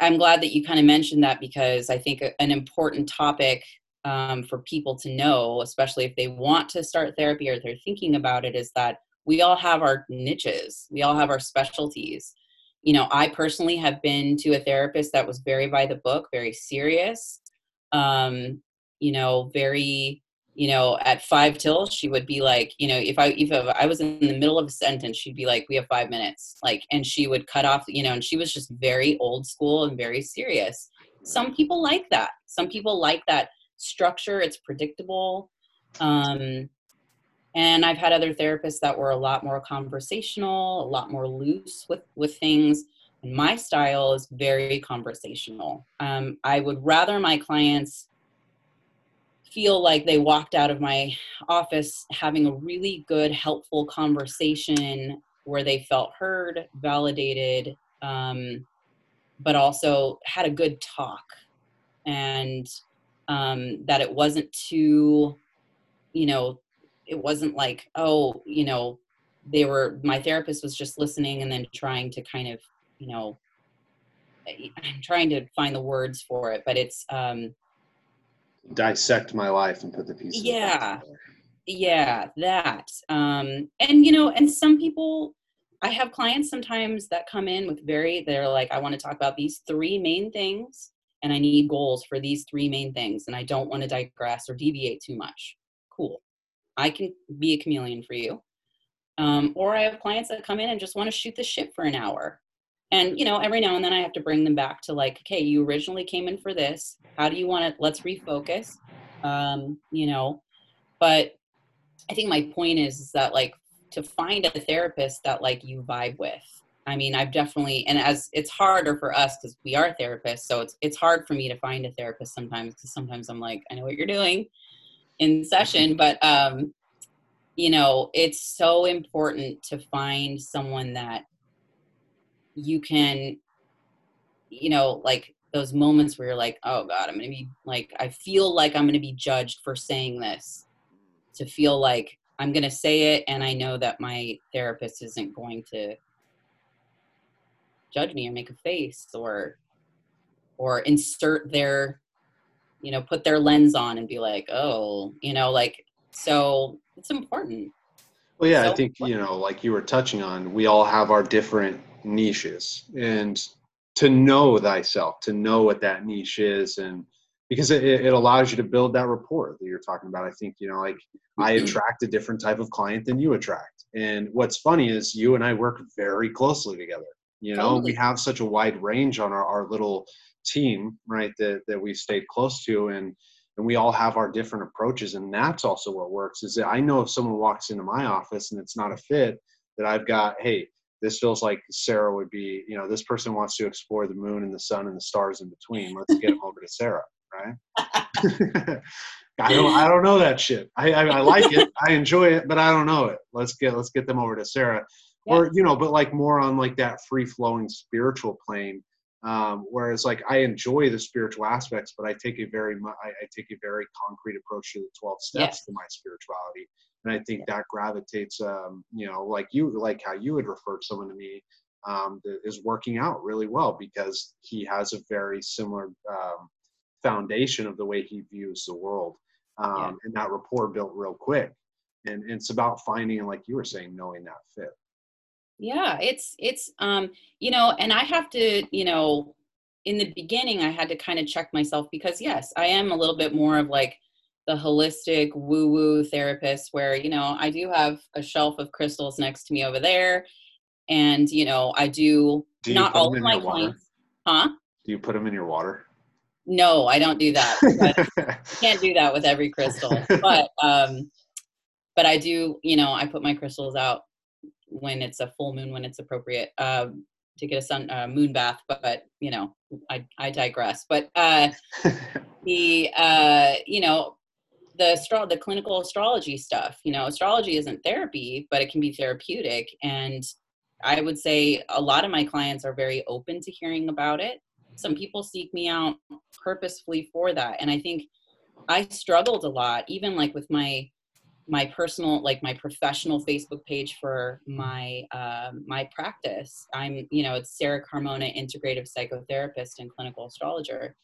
Speaker 2: I'm glad that you kind of mentioned that because I think an important topic um, for people to know, especially if they want to start therapy or they're thinking about it, is that we all have our niches. We all have our specialties. You know, I personally have been to a therapist that was very by the book, very serious. Um, you know, very you know at five till she would be like you know if i if i was in the middle of a sentence she'd be like we have five minutes like and she would cut off you know and she was just very old school and very serious. Some people like that. Some people like that structure. It's predictable. Um and i've had other therapists that were a lot more conversational a lot more loose with with things and my style is very conversational um, i would rather my clients feel like they walked out of my office having a really good, helpful conversation where they felt heard, validated, um, but also had a good talk. And um, that it wasn't too, you know, it wasn't like, oh, you know, they were, my therapist was just listening and then trying to kind of, you know, I'm trying to find the words for it, but it's, um,
Speaker 1: dissect my life and put the pieces.
Speaker 2: Yeah. yeah that um and you know and some people i have clients sometimes that come in with very they're like i want to talk about these three main things and i need goals for these three main things and i don't want to digress or deviate too much cool i can be a chameleon for you. Um, or i have clients that come in and just want to shoot the shit for an hour. And you know every now and then i have to bring them back to like okay you originally came in for this. How do you want to let's refocus. Um, you know but i think my point is, is that like to find a therapist that like you vibe with. I mean i've definitely and as it's harder for us because we are therapists so it's it's hard for me to find a therapist sometimes because sometimes i'm like i know what you're doing in session but um you know it's so important to find someone that you can you know like those moments where you're like oh god i'm gonna be like i feel like i'm gonna be judged for saying this to feel like i'm gonna say it and i know that my therapist isn't going to judge me or make a face or or insert their you know put their lens on and be like oh you know like so it's important
Speaker 1: Well, yeah, I
Speaker 2: So-
Speaker 1: think, you know, like you were touching on, we all have our different niches. And to know thyself, to know what that niche is, and because it, it allows you to build that rapport that you're talking about. I think, you know, like I mm-hmm. attract a different type of client than you attract. And what's funny is you and I work very closely together. You know,
Speaker 2: Totally.
Speaker 1: we have such a wide range on our, our little team, right, that, that we've stayed close to. And and we all have our different approaches and that's also what works is that i know if someone walks into my office and it's not a fit that i've got hey this feels like sarah would be you know this person wants to explore the moon and the sun and the stars in between. Let's get them over to sarah right? I don't i don't know that shit. I, I i like it. I enjoy it but i don't know it. Let's get let's get them over to sarah. Or you know but like more on like that free flowing spiritual plane Um, whereas like I enjoy the spiritual aspects, but I take a very I, I take a very concrete approach to the 12 steps to my spirituality. And I think that gravitates, um, you know, like you, like how you would refer someone to me um, that is working out really well because he has a very similar um, foundation of the way he views the world. Um, yeah. And that rapport built real quick. And, and it's about finding, like you were saying, knowing that fit.
Speaker 2: Yeah, it's, it's, um, you know, and I have to, you know, in the beginning, I had to kind of check myself because, yes, I am a little bit more of like, the holistic woo woo therapist where you know i do have a shelf of crystals next to me over there and you know i do, do not all of my clients huh?
Speaker 1: Do you put them in your water?
Speaker 2: No i don't do that can't do that with every crystal but um but i do you know i put my crystals out when it's a full moon when it's appropriate um to get a sun uh, moon bath but, but you know i i digress. But uh the uh you know the astro- the clinical astrology stuff you know astrology isn't therapy but it can be therapeutic. And i would say a lot of my clients are very open to hearing about it. Some people seek me out purposefully for that. And i think i struggled a lot even like with my my personal like my professional facebook page for my uh, my practice. I'm you know it's sarah carmona integrative psychotherapist and clinical astrologer.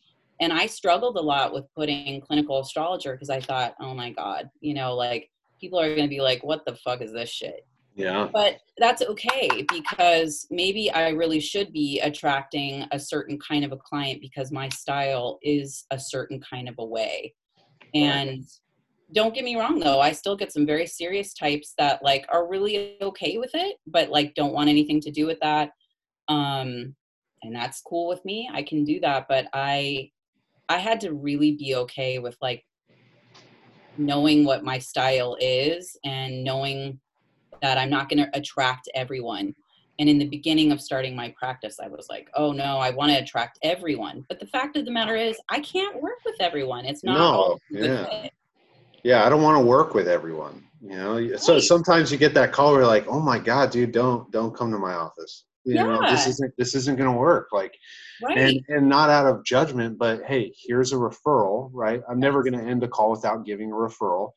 Speaker 2: And i struggled a lot with putting clinical astrologer because i thought oh my god you know like people are going to be like what the fuck is this shit?
Speaker 1: Yeah.
Speaker 2: But that's okay because maybe i really should be attracting a certain kind of a client because my style is a certain kind of a way. And. Don't get me wrong though i still get some very serious types that like are really okay with it but like don't want anything to do with that um and that's cool with me i can do that but i I had to really be okay with like knowing what my style is and knowing that I'm not going to attract everyone. And in the beginning of starting my practice, I was like, oh no, I want to attract everyone. But the fact of the matter is, I can't work with everyone. It's not
Speaker 1: no, yeah. Yeah, I don't want to work with everyone. You know, right. so sometimes you get that call where like, oh my God, dude, don't don't come to my office you yeah. know this isn't this isn't going to work like right. and and not out of judgment but hey here's a referral right i'm yes. never going to end a call without giving a referral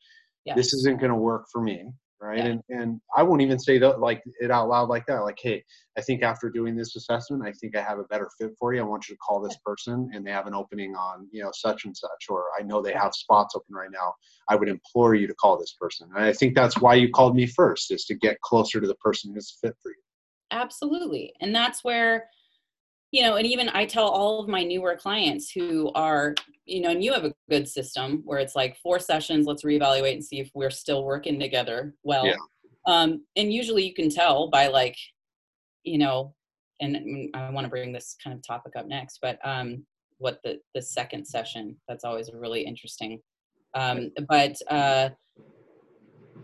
Speaker 1: yes. this isn't going to work for me right? Yeah. and and i won't even say that like it out loud like that like hey i think after doing this assessment i think i have a better fit for you. I want you to call this person and they have an opening on you know such and such or i know they have spots open right now. I would implore you to call this person. And i think that's why you called me first is to get closer to the person who's fit for you.
Speaker 2: Absolutely. And that's where you know and even i tell all of my newer clients who are you know and you have a good system where it's like four sessions let's reevaluate and see if we're still working together well yeah. um and usually you can tell by like you know and i want to bring this kind of topic up next but um what the the second session that's always really interesting um but uh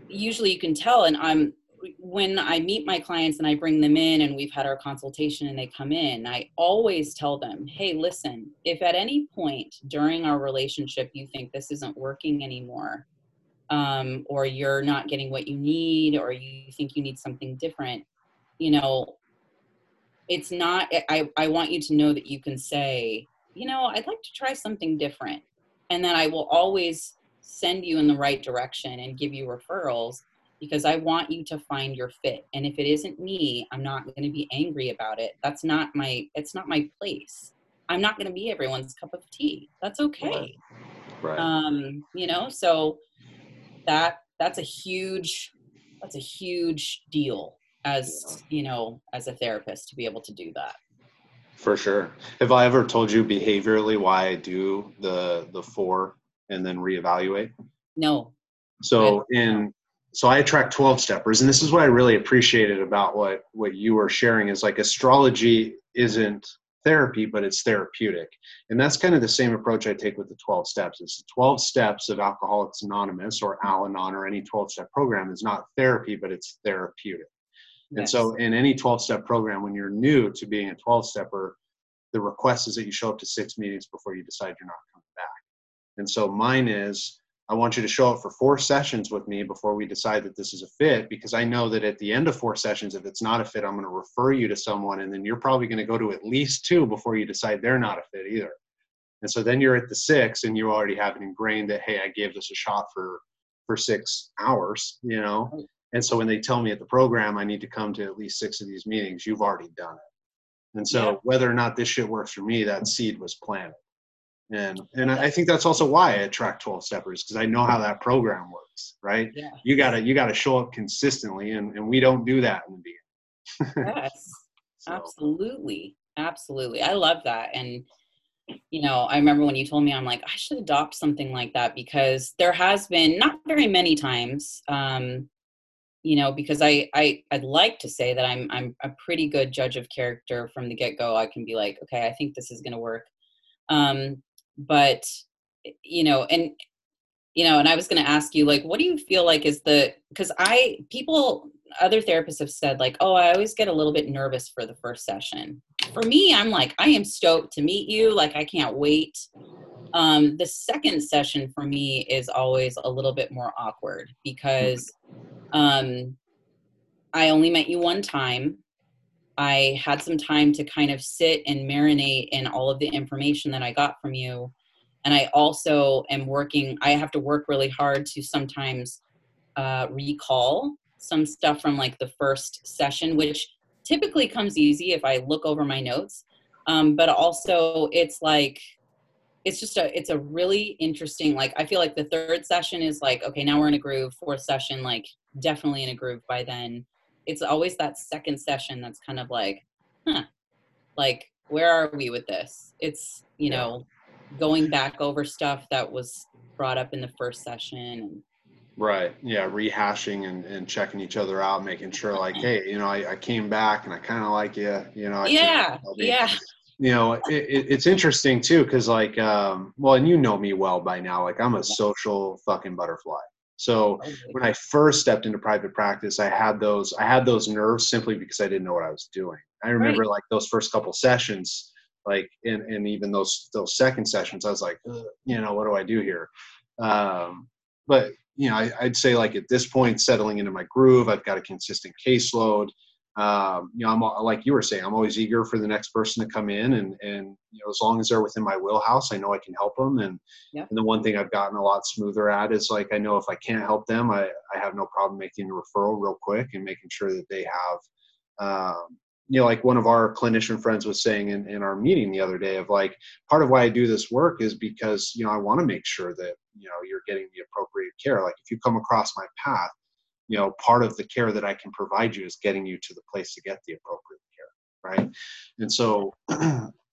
Speaker 2: usually you can tell and i'm when I meet my clients and I bring them in and we've had our consultation and they come in, I always tell them, hey, listen, if at any point during our relationship you think this isn't working anymore, um, or you're not getting what you need, or you think you need something different, you know, it's not, I, I want you to know that you can say, you know, I'd like to try something different. And then I will always send you in the right direction and give you referrals because I want you to find your fit. And if it isn't me, I'm not going to be angry about it. That's not my it's not my place. I'm not going to be everyone's cup of tea. That's okay.
Speaker 1: Right.
Speaker 2: Um, you know, so that that's a huge that's a huge deal as, yeah. you know, as a therapist to be able to do that.
Speaker 1: For sure. Have I ever told you behaviorally why I do the the four and then reevaluate?
Speaker 2: No.
Speaker 1: So in so I attract 12 steppers. And this is what I really appreciated about what, what you were sharing is like astrology isn't therapy, but it's therapeutic. And that's kind of the same approach I take with the 12 steps. It's the 12 steps of Alcoholics Anonymous or Al Anon or any 12 step program is not therapy, but it's therapeutic. Yes. And so in any 12 step program, when you're new to being a 12 stepper, the request is that you show up to six meetings before you decide you're not coming back. And so mine is I want you to show up for four sessions with me before we decide that this is a fit because I know that at the end of four sessions, if it's not a fit, I'm going to refer you to someone, and then you're probably going to go to at least two before you decide they're not a fit either. And so then you're at the six, and you already have it ingrained that hey, I gave this a shot for for six hours, you know. And so when they tell me at the program I need to come to at least six of these meetings, you've already done it. And so yeah. whether or not this shit works for me, that seed was planted and and I think that's also why I attract 12 steppers because I know how that program works, right? Yeah. You gotta you gotta show up consistently, and and we don't do that in the
Speaker 2: beginning. yes, so. absolutely, absolutely. I love that, and you know, I remember when you told me, I'm like, I should adopt something like that because there has been not very many times. Um, you know because I, I i'd like to say that i'm i'm a pretty good judge of character from the get-go i can be like okay i think this is going to work um, but you know and you know and i was going to ask you like what do you feel like is the because i people other therapists have said like oh i always get a little bit nervous for the first session. For me i'm like i am stoked to meet you like i can't wait. Um the second session for me is always a little bit more awkward because um i only met you one time I had some time to kind of sit and marinate in all of the information that I got from you. And I also am working, I have to work really hard to sometimes uh, recall some stuff from like the first session, which typically comes easy if I look over my notes. Um, but also, it's like, it's just a it's a really interesting like i feel like the third session is like okay now we're in a groove fourth session like definitely in a groove by then it's always that second session that's kind of like, huh, like where are we with this? It's you know going back over stuff that was brought up in the first session.
Speaker 1: Right. Yeah. Rehashing and, and checking each other out, making sure like, hey, you know, I, I came back and I kind of like you, you know. I
Speaker 2: yeah. Yeah.
Speaker 1: You know, it, it, it's interesting too, because like, um, well, and you know me well by now. Like, I'm a social fucking butterfly. So when I first stepped into private practice, I had those I had those nerves simply because I didn't know what I was doing. I remember right. like those first couple sessions, like and and even those those second sessions, I was like, you know, what do I do here? Um, but you know, I, I'd say like at this point, settling into my groove, I've got a consistent caseload um, you know, I'm like you were saying, I'm always eager for the next person to come in, and and you know, as long as they're within my wheelhouse, I know I can help them. And, and the one thing I've gotten a lot smoother at is like I know if I can't help them, I I have no problem making a referral real quick and making sure that they have. Um, you know, like one of our clinician friends was saying in, in our meeting the other day of like, part of why I do this work is because, you know, I want to make sure that, you know, you're getting the appropriate care. Like if you come across my path, you know part of the care that i can provide you is getting you to the place to get the appropriate care right? And so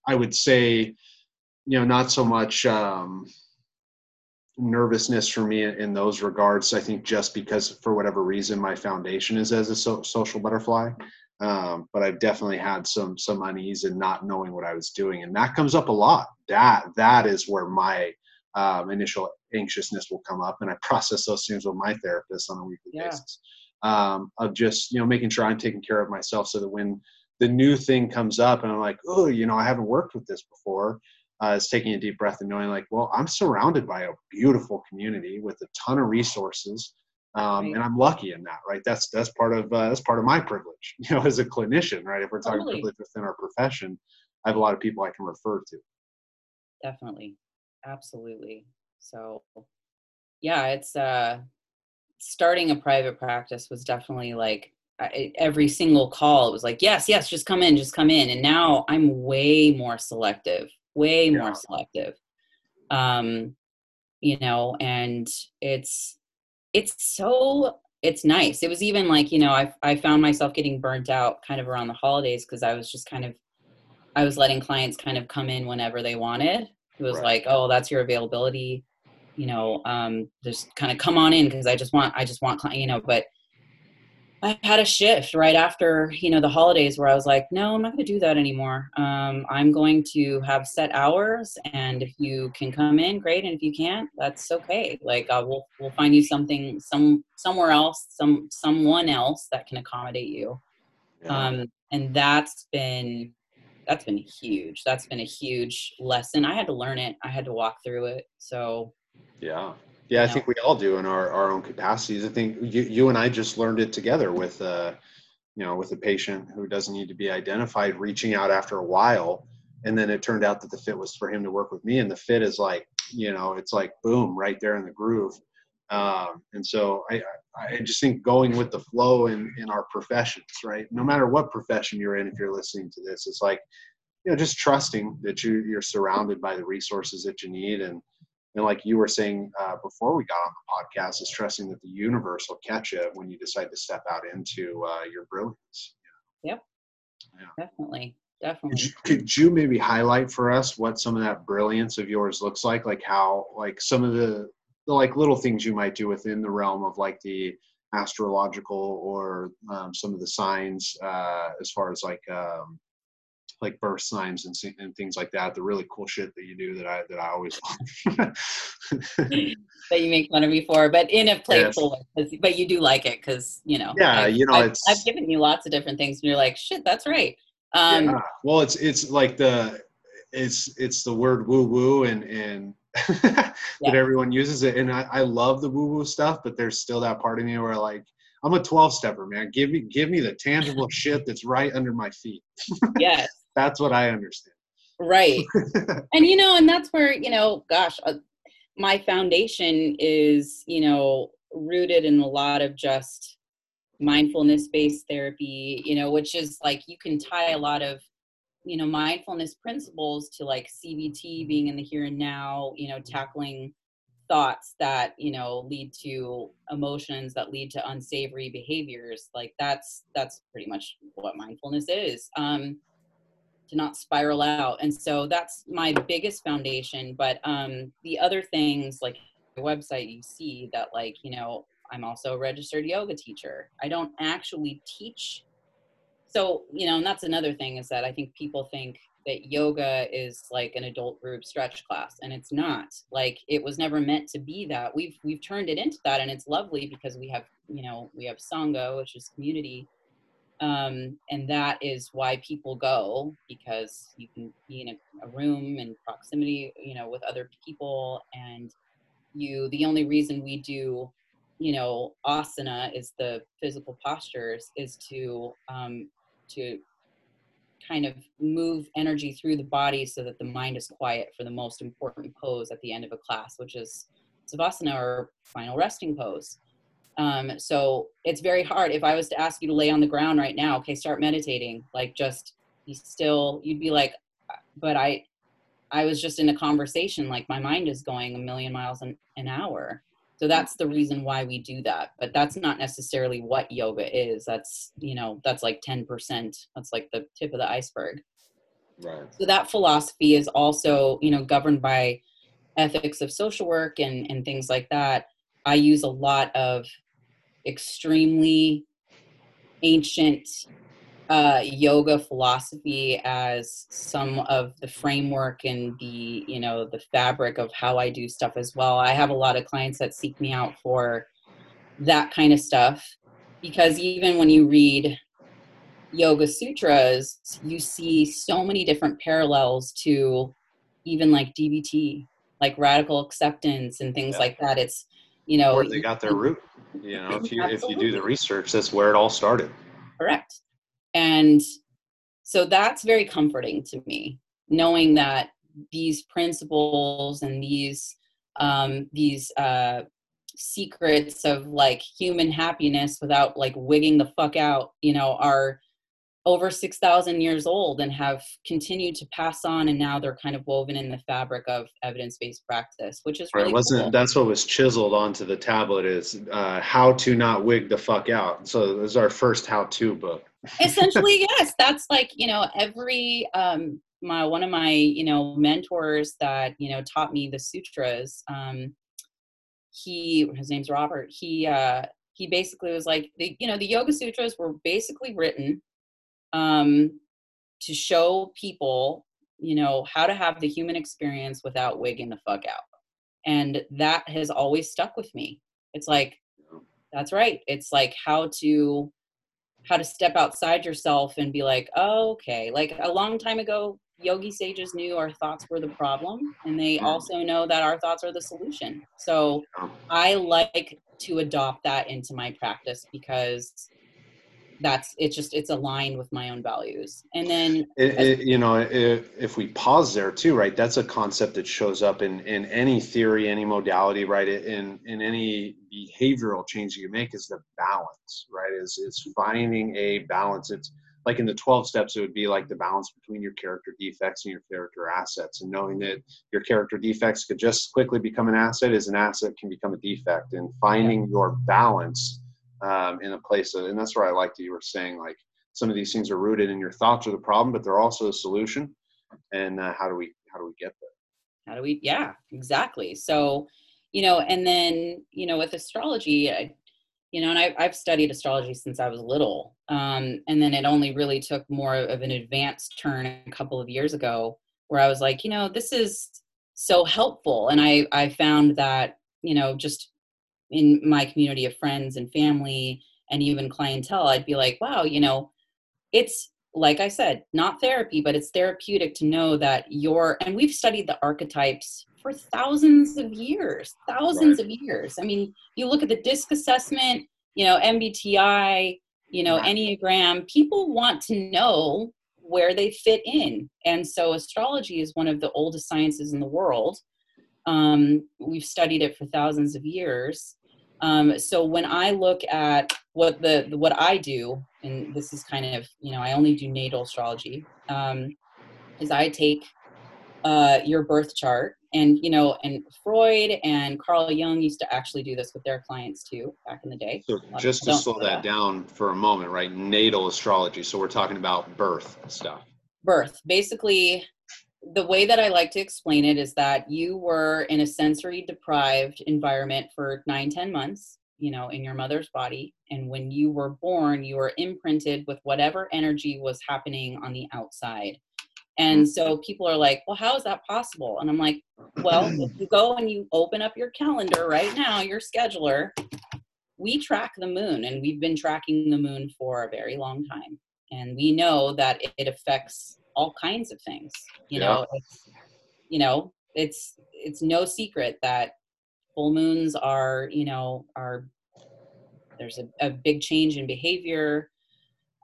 Speaker 1: i would say you know not so much um, nervousness for me in those regards. I think just because for whatever reason my foundation is as a so- social butterfly um, but i've definitely had some some unease in not knowing what i was doing and that comes up a lot. That that is where my um, initial anxiousness will come up and i process those things with my therapist on a weekly yeah. basis um, of just you know making sure i'm taking care of myself so that when the new thing comes up and i'm like oh you know i haven't worked with this before uh, is taking a deep breath and knowing like well i'm surrounded by a beautiful community with a ton of resources um, right. and i'm lucky in that right that's that's part of uh, that's part of my privilege you know as a clinician right if we're talking totally. privilege within our profession i have a lot of people i can refer to
Speaker 2: definitely absolutely. So yeah it's uh starting a private practice was definitely like I, every single call it was like yes yes just come in just come in. And now i'm way more selective way yeah. more selective. Um you know and it's it's so it's nice. It was even like you know i i found myself getting burnt out kind of around the holidays because i was just kind of i was letting clients kind of come in whenever they wanted it was right. like oh that's your availability you know um just kind of come on in because i just want i just want you know but i had a shift right after you know the holidays where i was like no i'm not going to do that anymore um i'm going to have set hours and if you can come in great and if you can't that's okay like uh, we'll we'll find you something some somewhere else some someone else that can accommodate you yeah. um and that's been that's been huge. That's been a huge lesson. I had to learn it. I had to walk through it. So
Speaker 1: yeah. Yeah, I know? think we all do in our, our own capacities. I think you, you and I just learned it together with, uh, you know, with a patient who doesn't need to be identified, reaching out after a while. And then it turned out that the fit was for him to work with me. And the fit is like, you know, it's like boom, right there in the groove. Um, and so I, I just think going with the flow in, in our professions, right? No matter what profession you're in, if you're listening to this, it's like, you know, just trusting that you, you're surrounded by the resources that you need. And, and like you were saying uh, before we got on the podcast, is trusting that the universe will catch you when you decide to step out into uh, your brilliance.
Speaker 2: Yep. Yeah. Definitely. Definitely.
Speaker 1: Could you, could you maybe highlight for us what some of that brilliance of yours looks like? Like how, like some of the the like little things you might do within the realm of like the astrological or um, some of the signs uh, as far as like um, like birth signs and, and things like that the really cool shit that you do that i that i always
Speaker 2: that you make fun of me for but in a playful yes. way but you do like it because you know
Speaker 1: yeah
Speaker 2: I've,
Speaker 1: you know
Speaker 2: I've,
Speaker 1: it's
Speaker 2: I've given you lots of different things and you're like shit that's right um yeah.
Speaker 1: well it's it's like the it's it's the word woo woo and and that yeah. everyone uses it. And I, I love the woo woo stuff, but there's still that part of me where like I'm a 12 stepper, man. Give me give me the tangible shit that's right under my feet.
Speaker 2: yes.
Speaker 1: that's what I understand.
Speaker 2: Right. and you know, and that's where, you know, gosh, uh, my foundation is, you know, rooted in a lot of just mindfulness based therapy, you know, which is like you can tie a lot of you know mindfulness principles to like cbt being in the here and now you know tackling thoughts that you know lead to emotions that lead to unsavory behaviors like that's that's pretty much what mindfulness is um to not spiral out. And so that's my biggest foundation but um the other things like the website you see that like you know i'm also a registered yoga teacher. I don't actually teach so you know and that's another thing is that i think people think that yoga is like an adult group stretch class and it's not. Like it was never meant to be that. We've we've turned it into that and it's lovely because we have you know we have sangha which is community um, and that is why people go because you can be in a, a room in proximity you know with other people and you the only reason we do you know asana is the physical postures is to um, to kind of move energy through the body so that the mind is quiet for the most important pose at the end of a class, which is Savasana or final resting pose. Um, so it's very hard. If I was to ask you to lay on the ground right now, okay, start meditating, like just be still, you'd be like, but I, I was just in a conversation, like my mind is going a million miles an, an hour so that's the reason why we do that but that's not necessarily what yoga is. That's you know that's like 10% that's like the tip of the iceberg.
Speaker 1: Right.
Speaker 2: So that philosophy is also you know governed by ethics of social work and and things like that. I use a lot of extremely ancient uh, yoga philosophy as some of the framework and the you know the fabric of how I do stuff as well. I have a lot of clients that seek me out for that kind of stuff because even when you read yoga sutras, you see so many different parallels to even like DBT, like radical acceptance and things yeah. like that. It's you know
Speaker 1: where they got their root. You know, if you if you do the research, that's where it all started.
Speaker 2: And so that's very comforting to me, knowing that these principles and these um, these uh, secrets of like human happiness without like wigging the fuck out, you know, are over 6,000 years old and have continued to pass on. And now they're kind of woven in the fabric of evidence based practice, which is really
Speaker 1: right. Wasn't
Speaker 2: cool.
Speaker 1: that's what was chiseled onto the tablet is uh, how to not wig the fuck out. So this is our first how to book.
Speaker 2: Essentially, yes. That's like, you know, every, um, my, one of my, you know, mentors that, you know, taught me the sutras, um, he, his name's Robert. He, uh, he basically was like, the, you know, the Yoga Sutras were basically written um, to show people, you know, how to have the human experience without wigging the fuck out. And that has always stuck with me. It's like, that's right. It's like how to how to step outside yourself and be like, oh, okay. Like a long time ago, yogi sages knew our thoughts were the problem, and they mm. also know that our thoughts are the solution. So I like to adopt that into my practice because that's it's just it's aligned with my own values. And then
Speaker 1: it, it, you know if, if we pause there too right that's a concept that shows up in in any theory any modality right in in any behavioral change you make is the balance right is is finding a balance. It's like in the 12 steps it would be like the balance between your character defects and your character assets and knowing that your character defects could just quickly become an asset as an asset can become a defect. And finding your balance um, in a place of, and that's where I like that you were saying like some of these things are rooted in your thoughts are the problem, but they're also a solution. And uh, how do we how do we get there?
Speaker 2: How do we? Yeah, exactly. So, you know, and then you know with astrology, I, you know, and I, I've studied astrology since I was little, um, and then it only really took more of an advanced turn a couple of years ago, where I was like, you know, this is so helpful, and I I found that you know just in my community of friends and family and even clientele, I'd be like, wow, you know, it's like I said, not therapy, but it's therapeutic to know that you're, and we've studied the archetypes for thousands of years, thousands right. of years. I mean, you look at the disc assessment, you know, MBTI, you know, Enneagram, people want to know where they fit in. And so astrology is one of the oldest sciences in the world. Um, we've studied it for thousands of years. Um, so when I look at what the, the, what I do, and this is kind of you know I only do natal astrology, um, is I take uh, your birth chart, and you know, and Freud and Carl Jung used to actually do this with their clients too back in the day.
Speaker 1: So just to slow that, that down for a moment, right? Natal astrology. So we're talking about birth stuff.
Speaker 2: Birth, basically the way that I like to explain it is that you were in a sensory deprived environment for nine, ten months, you know, in your mother's body. And when you were born, you were imprinted with whatever energy was happening on the outside. And so mm-hmm. people are like, well, how is that possible? And I'm like, well, if you go and you open up your calendar right now, your scheduler, we track the moon and we've been tracking the moon for a very long time. And we know that it affects all kinds of things. You yeah. know, it's, you know, it's it's no secret that full moons are, you know, are there's a, a big change in behavior.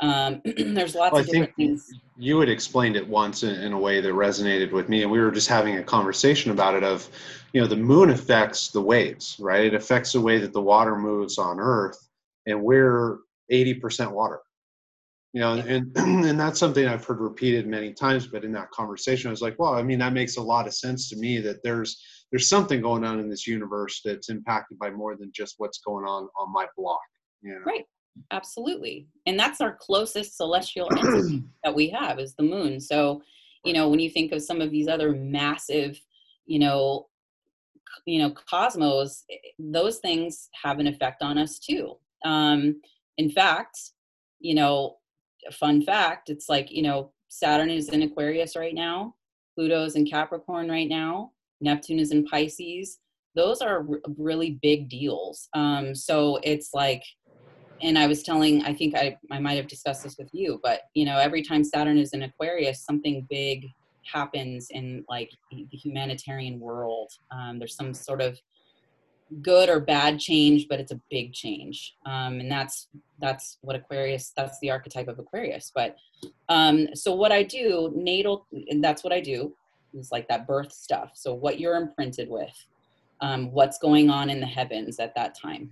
Speaker 2: Um, there's lots
Speaker 1: well,
Speaker 2: of different things.
Speaker 1: You had explained it once in, in, a way that resonated with me, and we were just having a conversation about it. Of, you know, the moon affects the waves, right? It affects the way that the water moves on Earth, and we're 80% water you know and and that's something i've heard repeated many times but in that conversation i was like well i mean that makes a lot of sense to me that there's there's something going on in this universe that's impacted by more than just what's going on on my block you know?
Speaker 2: right. Absolutely. And that's our closest celestial entity that we have is the moon. So you know when you think of some of these other massive you know you know cosmos eh, those things have an effect on us too. Um in fact you know fun fact it's like you know saturn is in aquarius right now pluto's in capricorn right now neptune is in pisces. Those are r- really big deals. Um, so it's like and i was telling i think I, I might have discussed this with you but you know every time saturn is in aquarius something big happens in like the humanitarian world. Um, there's some sort of good or bad change, but it's a big change. Um, and that's that's what Aquarius. That's the archetype of Aquarius. But um, so what I do, natal, and that's what I do is like that birth stuff. So what you're imprinted with, um, what's going on in the heavens at that time.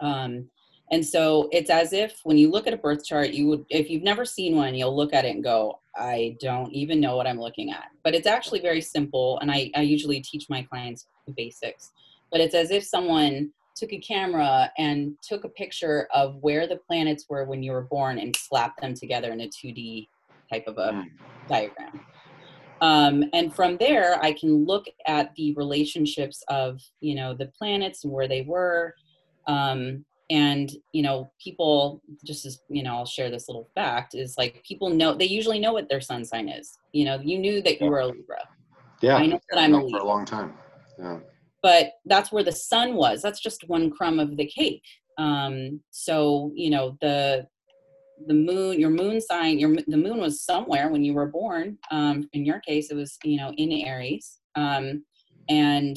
Speaker 2: Um, and so it's as if when you look at a birth chart, you would, if you've never seen one, you'll look at it and go, I don't even know what I'm looking at. But it's actually very simple. And I, I usually teach my clients the basics but it's as if someone took a camera and took a picture of where the planets were when you were born and slapped them together in a 2D type of a mm. diagram. Um, and from there, I can look at the relationships of, you know, the planets and where they were. Um, and, you know, people, just as, you know, I'll share this little fact is like people know, they usually know what their sun sign is. You know, you knew that you were a Libra.
Speaker 1: Yeah.
Speaker 2: I
Speaker 1: know that I'm a Libra. For a long time. Yeah
Speaker 2: but that's where the sun was. That's just one crumb of the cake. Um, so you know the the moon your moon sign your the moon was somewhere when you were born. Um, in your case it was you know in aries. Um, and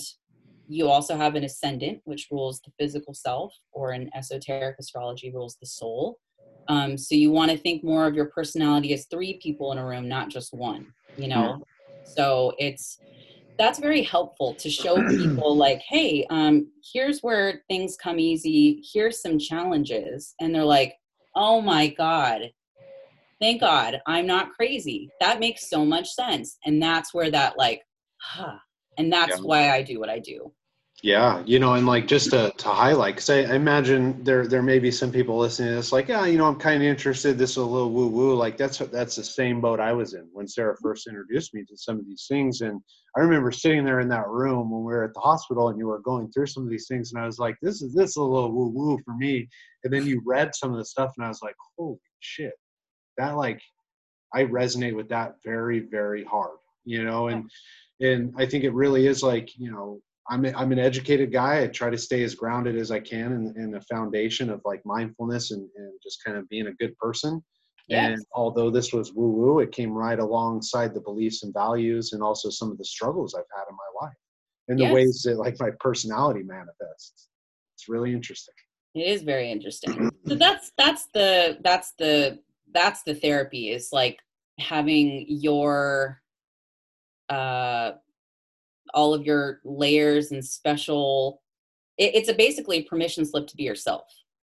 Speaker 2: you also have an ascendant which rules the physical self or in esoteric astrology rules the soul. Um, so you want to think more of your personality as three people in a room not just one you know? So it's that's very helpful to show people like hey um, here's where things come easy. Here's some challenges. And they're like oh my god. Thank god i'm not crazy. That makes so much sense. And that's where that like huh, and that's yeah. why i do what i do
Speaker 1: yeah you know and like just to, to highlight because I, I, imagine there there may be some people listening to this like yeah you know i'm kind of interested. This is a little woo woo like that's that's the same boat i was in when sarah first introduced me to some of these things. And i remember sitting there in that room when we were at the hospital and you were going through some of these things and i was like this is this is a little woo woo for me. And then you read some of the stuff and i was like holy shit. That like i resonate with that very very hard you know? And and i think it really is like you know I'm, a, I'm an educated guy. I try to stay as grounded as I can in, in the foundation of like mindfulness and, and just kind of being a good person. Yes. And although this was woo woo, it came right alongside the beliefs and values and also some of the struggles I've had in my life and the yes. ways that like my personality manifests. It's really interesting.
Speaker 2: It is very interesting. so that's that's the that's the that's the therapy is like having your uh all of your layers and special it, it's a basically permission slip to be yourself.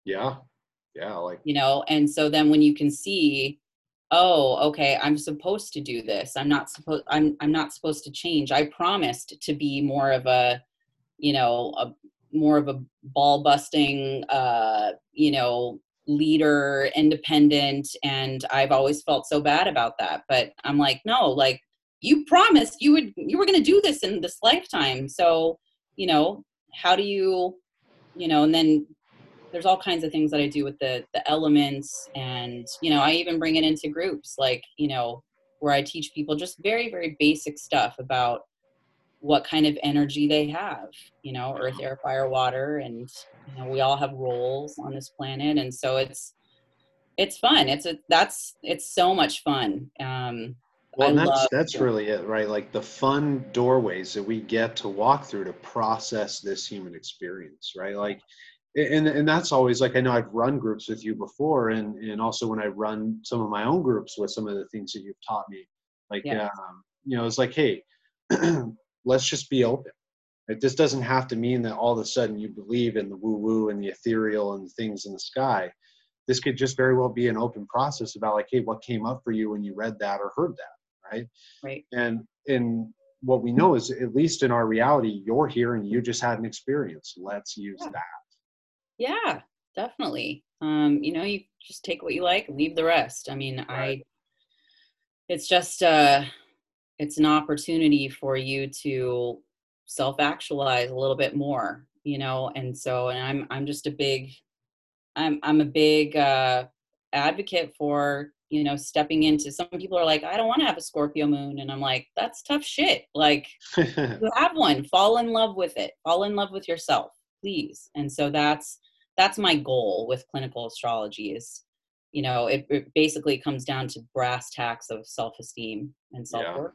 Speaker 1: Yeah. Yeah like
Speaker 2: you know and so then when you can see oh okay i'm supposed to do this i'm not supposed i'm i'm not supposed to change i promised to be more of a you know a more of a ball busting uh you know leader independent and i've always felt so bad about that but i'm like no like you promised you would you were going to do this in this lifetime. So you know how do you you know and then there's all kinds of things that i do with the the elements and you know i even bring it into groups like you know where i teach people just very very basic stuff about what kind of energy they have you know earth air fire water and you know we all have roles on this planet. And so it's it's fun. It's a that's it's so much fun. Um
Speaker 1: well, that's that's really it, right? Like the fun doorways that we get to walk through to process this human experience, right? Like, and and that's always like I know I've run groups with you before, and and also when I run some of my own groups with some of the things that you've taught me, like yeah. um, you know, it's like, hey, let's just be open. Like, this doesn't have to mean that all of a sudden you believe in the woo woo and the ethereal and the things in the sky. This could just very well be an open process about like, hey, what came up for you when you read that or heard that right?
Speaker 2: Right.
Speaker 1: And and what we know is at least in our reality, you're here and you just had an experience. Let's use
Speaker 2: yeah.
Speaker 1: that.
Speaker 2: Yeah, definitely. Um, you know, you just take what you like, leave the rest. I mean, right. I it's just uh it's an opportunity for you to self-actualize a little bit more, you know, and so and I'm I'm just a big I'm I'm a big uh advocate for you know stepping into some people are like i don't want to have a scorpio moon and i'm like that's tough shit like you have one fall in love with it fall in love with yourself please. And so that's that's my goal with clinical astrology is you know it, it basically comes down to brass tacks of self-esteem and self-worth.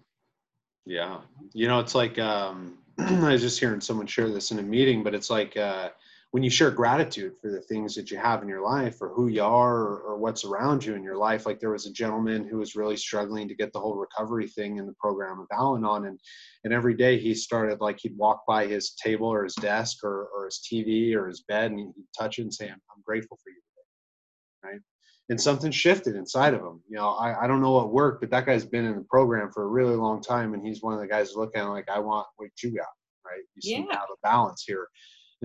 Speaker 1: Yeah. yeah. You know it's like um i was just hearing someone share this in a meeting but it's like uh when you share gratitude for the things that you have in your life or who you are or, or, what's around you in your life like there was a gentleman who was really struggling to get the whole recovery thing in the program of al-anon and and every day he started like he'd walk by his table or his desk or, or his tv or his bed and he'd touch it and say i'm, I'm grateful for you today right? And something shifted inside of him you know I, I don't know what worked but that guy's been in the program for a really long time and he's one of the guys looking like i want what you got right? You
Speaker 2: yeah.
Speaker 1: have a balance here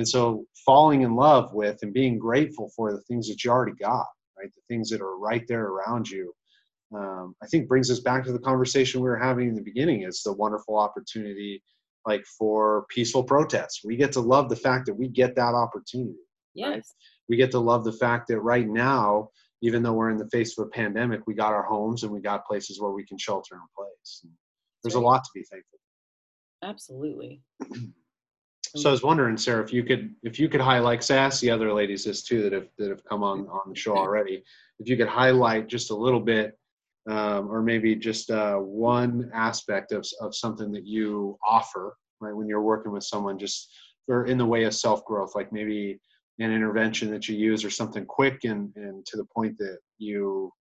Speaker 1: and so falling in love with and being grateful for the things that you already got, right? The things that are right there around you. Um, I think brings us back to the conversation we were having in the beginning. It's the wonderful opportunity, like for peaceful protests. We get to love the fact that we get that opportunity.
Speaker 2: Yes. Right?
Speaker 1: We get to love the fact that right now, even though we're in the face of a pandemic, we got our homes and we got places where we can shelter in place. And there's a lot to be thankful.
Speaker 2: Absolutely.
Speaker 1: So I was wondering, Sarah, if you could if you could highlight, asked the other ladies this too that have that have come on on the show already. If you could highlight just a little bit, um, or maybe just uh, one aspect of of something that you offer, right, when you're working with someone, just or in the way of self growth, like maybe an intervention that you use or something quick and and to the point that you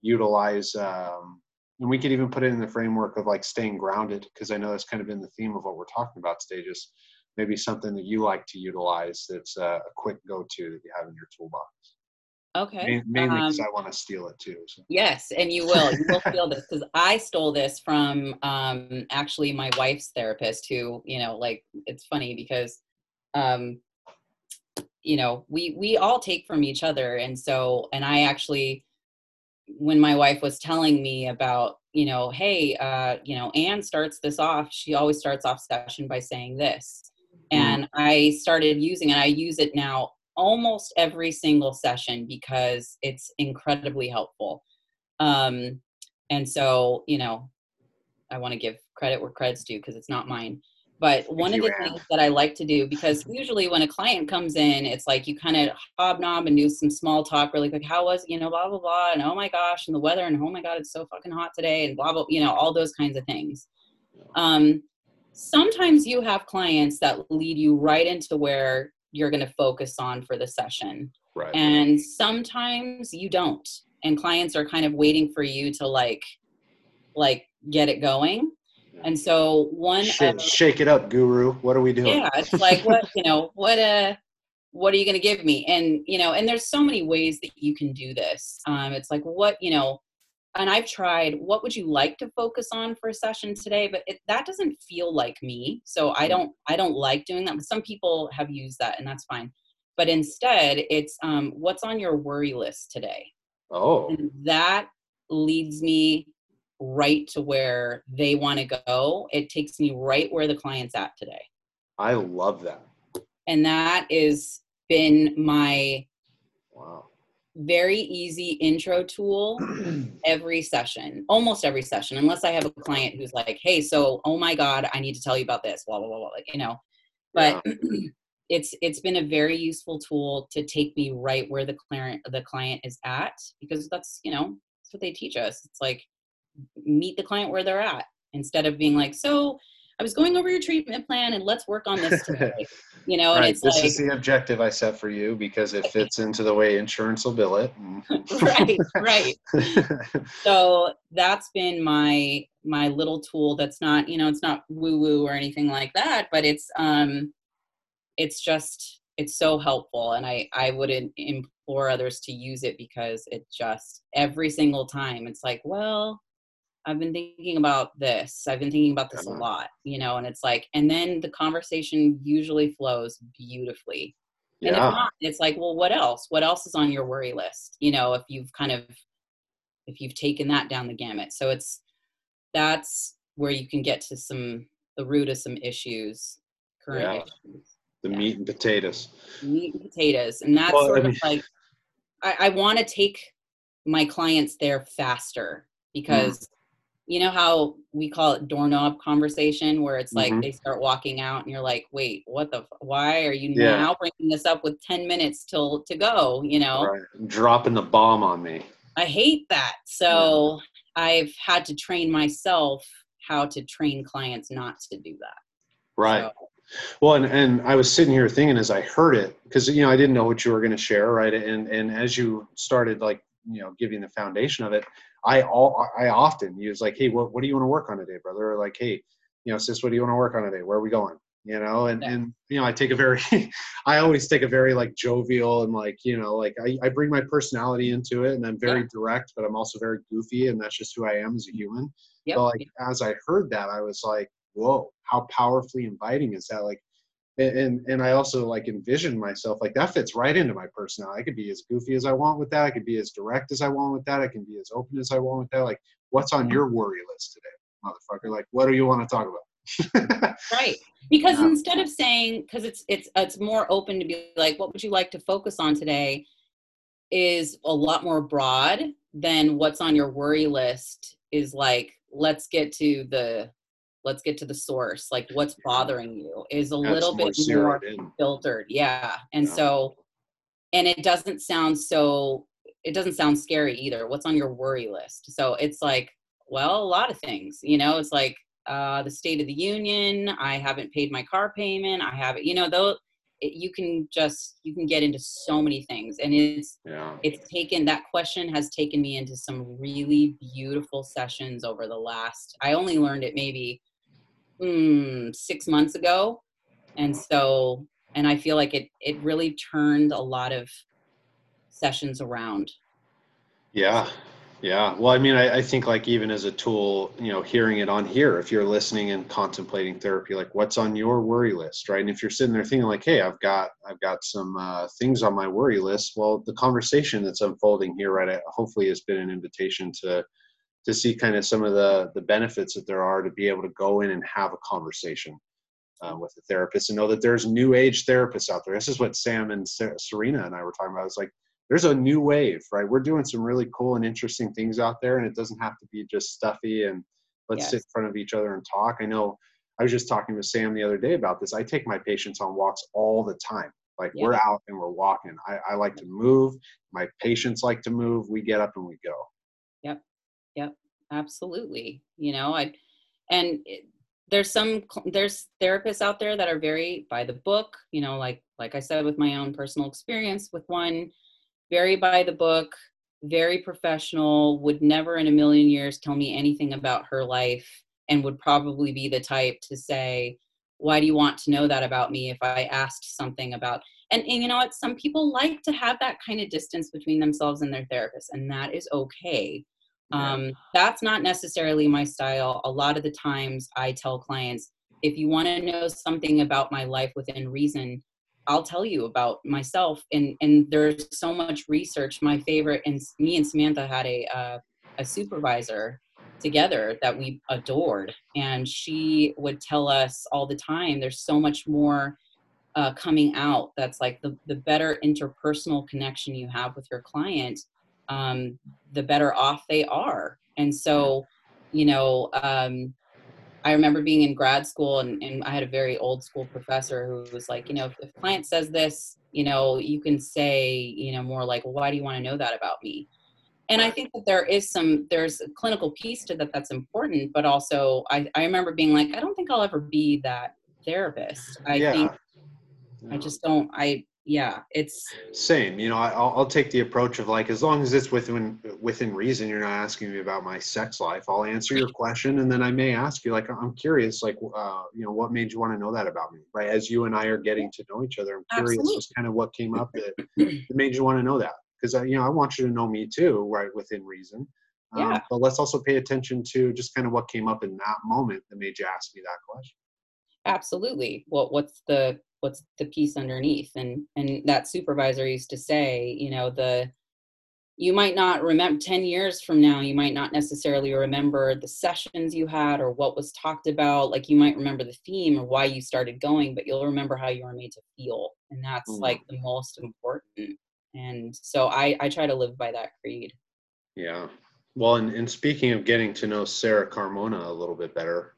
Speaker 1: utilize. Um, and we could even put it in the framework of like staying grounded because i know that's kind of been the theme of what we're talking about today just maybe something that you like to utilize that's a, a quick go-to that you have in your toolbox
Speaker 2: okay
Speaker 1: mainly because
Speaker 2: um,
Speaker 1: i want to steal it too so.
Speaker 2: yes and you will you will steal this because i stole this from um actually my wife's therapist who you know like it's funny because um you know we we all take from each other and so and i actually when my wife was telling me about you know hey uh you know anne starts this off she always starts off session by saying this
Speaker 1: Mm.
Speaker 2: and i started using it i use it now almost every single session because it's incredibly helpful um and so you know i want to give credit where credit's due because it's not mine but one of the
Speaker 1: Anne.
Speaker 2: things that I like to do, because usually when a client comes in, it's like you kind of hobnob and do some small talk really quick. How was, you know, blah, blah, blah. And oh my gosh, and the weather, and oh my God, it's so fucking hot today, and blah, blah, you know, all those kinds of things. Um, sometimes you have clients that lead you right into where you're going to focus on for the session.
Speaker 1: right
Speaker 2: And sometimes you don't. And clients are kind of waiting for you to like, like get it going. And so one
Speaker 1: shake,
Speaker 2: of,
Speaker 1: shake it up guru what are we doing
Speaker 2: yeah it's like what you know what uh what are you going to give me and you know and there's so many ways that you can do this um it's like what you know and i've tried what would you like to focus on for a session today? But it, that doesn't feel like me so i don't i don't like doing that but some people have used that and that's fine. But instead it's um what's on your worry list today?
Speaker 1: Oh.
Speaker 2: And that leads me right to where they want to go. It takes me right where the client's at today.
Speaker 1: I love that.
Speaker 2: And that is been my
Speaker 1: wow
Speaker 2: very easy intro tool every session almost every session unless i have a client who's like hey so oh my god i need to tell you about this blah blah blah, blah like, you know. But it's it's been a very useful tool to take me right where the client the client is at because that's you know that's what they teach us. It's like meet the client where they're at instead of being like so i was going over your treatment plan and let's work on this today you know and
Speaker 1: right
Speaker 2: it's
Speaker 1: this
Speaker 2: like
Speaker 1: is the objective i set for you because it fits into the way insurance will bill it.
Speaker 2: Right right. So that's been my my little tool that's not you know it's not woo woo or anything like that but it's um it's just it's so helpful and i i would im- implore others to use it because it just every single time it's like well i've been thinking about this i've been thinking about this a
Speaker 1: Uh-huh.
Speaker 2: lot you know and it's like and then the conversation usually flows beautifully and if
Speaker 1: yeah
Speaker 2: not, it's like, well, what else? What else is on your worry list? You know, if you've kind of if you've taken that down the gamut. So it's that's where you can get to some the root of some issues, current
Speaker 1: Yeah.
Speaker 2: issues,
Speaker 1: the
Speaker 2: yeah.
Speaker 1: meat and potatoes
Speaker 2: meat and potatoes. And that's
Speaker 1: Well, I
Speaker 2: sort
Speaker 1: mean-
Speaker 2: of like I, I want to take my clients there faster because you know how we call it doorknob conversation where it's like
Speaker 1: Mhm.
Speaker 2: they start walking out and you're like wait what the f- why are you
Speaker 1: Yeah.
Speaker 2: now bringing this up with 10 minutes till to go? You know?
Speaker 1: Right. Dropping the bomb on me.
Speaker 2: I hate that. So i've had to train myself how to train clients not to do that.
Speaker 1: Right.
Speaker 2: So,
Speaker 1: Well, and, and I was sitting here thinking as I heard it, because you know I didn't know what you were going to share, right? And and as you started like you know giving the foundation of it, I all I often use like, hey, what what do you want to work on today, brother? Or like, hey, you know, sis, what do you want to work on today? Where are we going? You know, and
Speaker 2: Yeah.
Speaker 1: and you know, I take a very, I always take a very like jovial and like you know like I I bring my personality into it, and I'm very direct, but I'm also very goofy, and that's just who I am as a human.
Speaker 2: yep.
Speaker 1: But like as I heard that, I was like, whoa, how powerfully inviting is that? Like, and and, and I also like envision myself like that fits right into my personality. I could be as goofy as I want with that. I could be as direct as I want with that. I can be as open as I want with that. Like, what's on your worry list today, motherfucker? Like, what do you want to talk about?
Speaker 2: right because
Speaker 1: Yeah.
Speaker 2: instead of saying because it's it's it's more open to be like what would you like to focus on today is a lot more broad than what's on your worry list is like let's get to the let's get to the source like what's bothering you is a
Speaker 1: That's
Speaker 2: little
Speaker 1: more
Speaker 2: bit more
Speaker 1: in.
Speaker 2: filtered yeah and
Speaker 1: Yeah.
Speaker 2: so and it doesn't sound so it doesn't sound scary either what's on your worry list so it's like well a lot of things you know it's like uh the state of the union i haven't paid my car payment i haven't you know though it, you can just you can get into so many things and it's
Speaker 1: Yeah.
Speaker 2: it's taken that question has taken me into some really beautiful sessions over the last i only learned it maybe mm, six months ago and so and i feel like it it really turned a lot of sessions around
Speaker 1: Yeah. Yeah. Well, I mean, I, I think like even as a tool, you know, hearing it on here, if you're listening and contemplating therapy, like what's on your worry list, right? And if you're sitting there thinking like, hey, I've got I've got some uh, things on my worry list. Well, the conversation that's unfolding here, right, hopefully has been an invitation to to see kind of some of the the benefits that there are to be able to go in and have a conversation uh, with a therapist and know that there's new age therapists out there. This is what Sam and Ser- Serena and I were talking about. It's like there's a new wave, right? We're doing some really cool and interesting things out there, and it doesn't have to be just stuffy and let's sit in front of each other and talk. I know I was just talking with Sam the other day about this. I take my patients on walks all the time. Like
Speaker 2: Yeah.
Speaker 1: we're out and we're walking. I, I like to move. My patients like to move. We get up and we go. Yep. Yep.
Speaker 2: Absolutely you know i and it, there's some there's therapists out there that are very by the book you know like like i said with my own personal experience with one very by the book very professional would never in a million years tell me anything about her life and would probably be the type to say why do you want to know that about me if i asked something about and, and you know what some people like to have that kind of distance between themselves and their therapist and that is okay
Speaker 1: Yeah.
Speaker 2: um, that's not necessarily my style a lot of the times i tell clients if you want to know something about my life within reason i'll tell you about myself and and there's so much research. My favorite and me and samantha had a uh, a supervisor together that we adored and she would tell us all the time there's so much more uh, coming out that's like the, the better interpersonal connection you have with your client um, the better off they are. And so you know um, i remember being in grad school and, and i had a very old school professor who was like you know if, a client says this you know you can say you know more like well, why do you want to know that about me? And i think that there is some there's a clinical piece to that that's important but also i, I remember being like i don't think i'll ever be that therapist. I
Speaker 1: yeah.
Speaker 2: think i just don't i yeah it's
Speaker 1: Same, you know, I, I'll, I'll take the approach of like, as long as it's within within reason, you're not asking me about my sex life. I'll answer your question, and then I may ask you, like, I'm curious, like, uh, you know, what made you want to know that about me, right? As you and I are getting to know each other, I'm curious,
Speaker 2: Absolutely.
Speaker 1: just kind of what came up that, that made you want to know that, because you know, I want you to know me too, right, within reason. Um,
Speaker 2: Yeah.
Speaker 1: But let's also pay attention to just kind of what came up in that moment that made you ask me that question.
Speaker 2: absolutely what what's the what's the piece underneath. And and that supervisor used to say you know the you might not remember 10 years from now you might not necessarily remember the sessions you had or what was talked about. Like you might remember the theme or why you started going but you'll remember how you were made to feel. And that's
Speaker 1: Mm.
Speaker 2: like the most important. And so i i try to live by that creed.
Speaker 1: Yeah. Well, and, and speaking of getting to know Sarah Carmona a little bit better,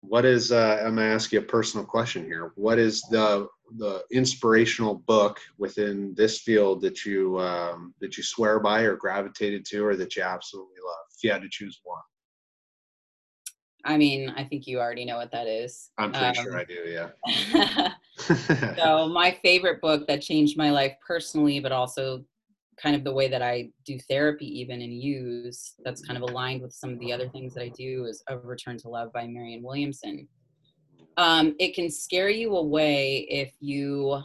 Speaker 1: what is uh, I'm gonna ask you a personal question here. What is the the inspirational book within this field that you um, that you swear by or gravitated to or that you absolutely love? If you had to choose one,
Speaker 2: i mean i think you already know what that is
Speaker 1: I'm pretty sure
Speaker 2: Um,
Speaker 1: I do. Yeah.
Speaker 2: so my favorite book that changed my life personally but also kind of the way that i do therapy even and use that's kind of aligned with some of the other things that i do is a return to love by marianne williamson. Um, it can scare you away if you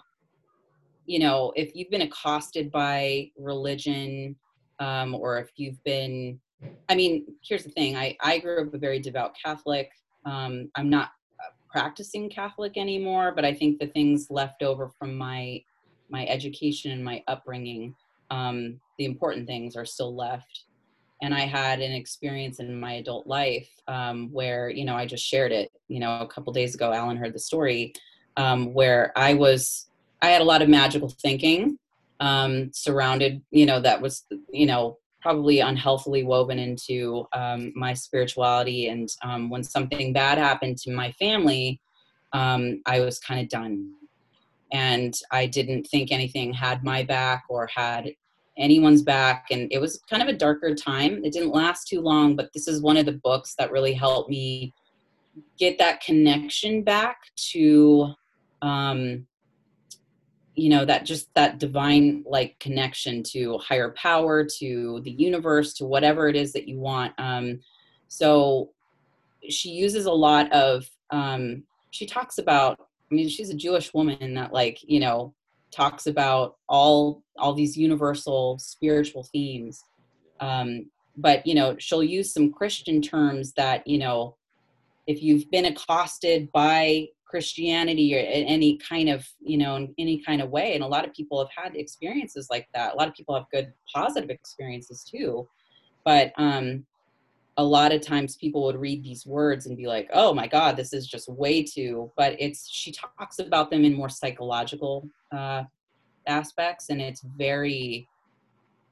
Speaker 2: you know if you've been accosted by religion um, or if you've been i mean here's the thing. I i grew up a very devout catholic. Um, i'm not practicing catholic anymore but i think the things left over from my my education and my upbringing um, the important things are still left and i had an experience in my adult life um, where you know i just shared it you know a couple days ago alan heard the story um, where i was i had a lot of magical thinking um, surrounded you know that was you know probably unhealthily woven into um, my spirituality. And um, when something bad happened to my family, um, I was kind of done. And I didn't think anything had my back or had anyone's back. And it was kind of a darker time. It didn't last too long, but this is one of the books that really helped me get that connection back to um, you know that just that divine like connection to higher power to the universe to whatever it is that you want um so she uses a lot of um she talks about i mean she's a jewish woman that like you know talks about all all these universal spiritual themes um but you know she'll use some christian terms that you know if you've been accosted by Christianity or in any kind of, you know, in any kind of way. And a lot of people have had experiences like that. A lot of people have good positive experiences too. But um, a lot of times people would read these words and be like, oh my God, this is just way too. But it's, she talks about them in more psychological uh, aspects. And it's very,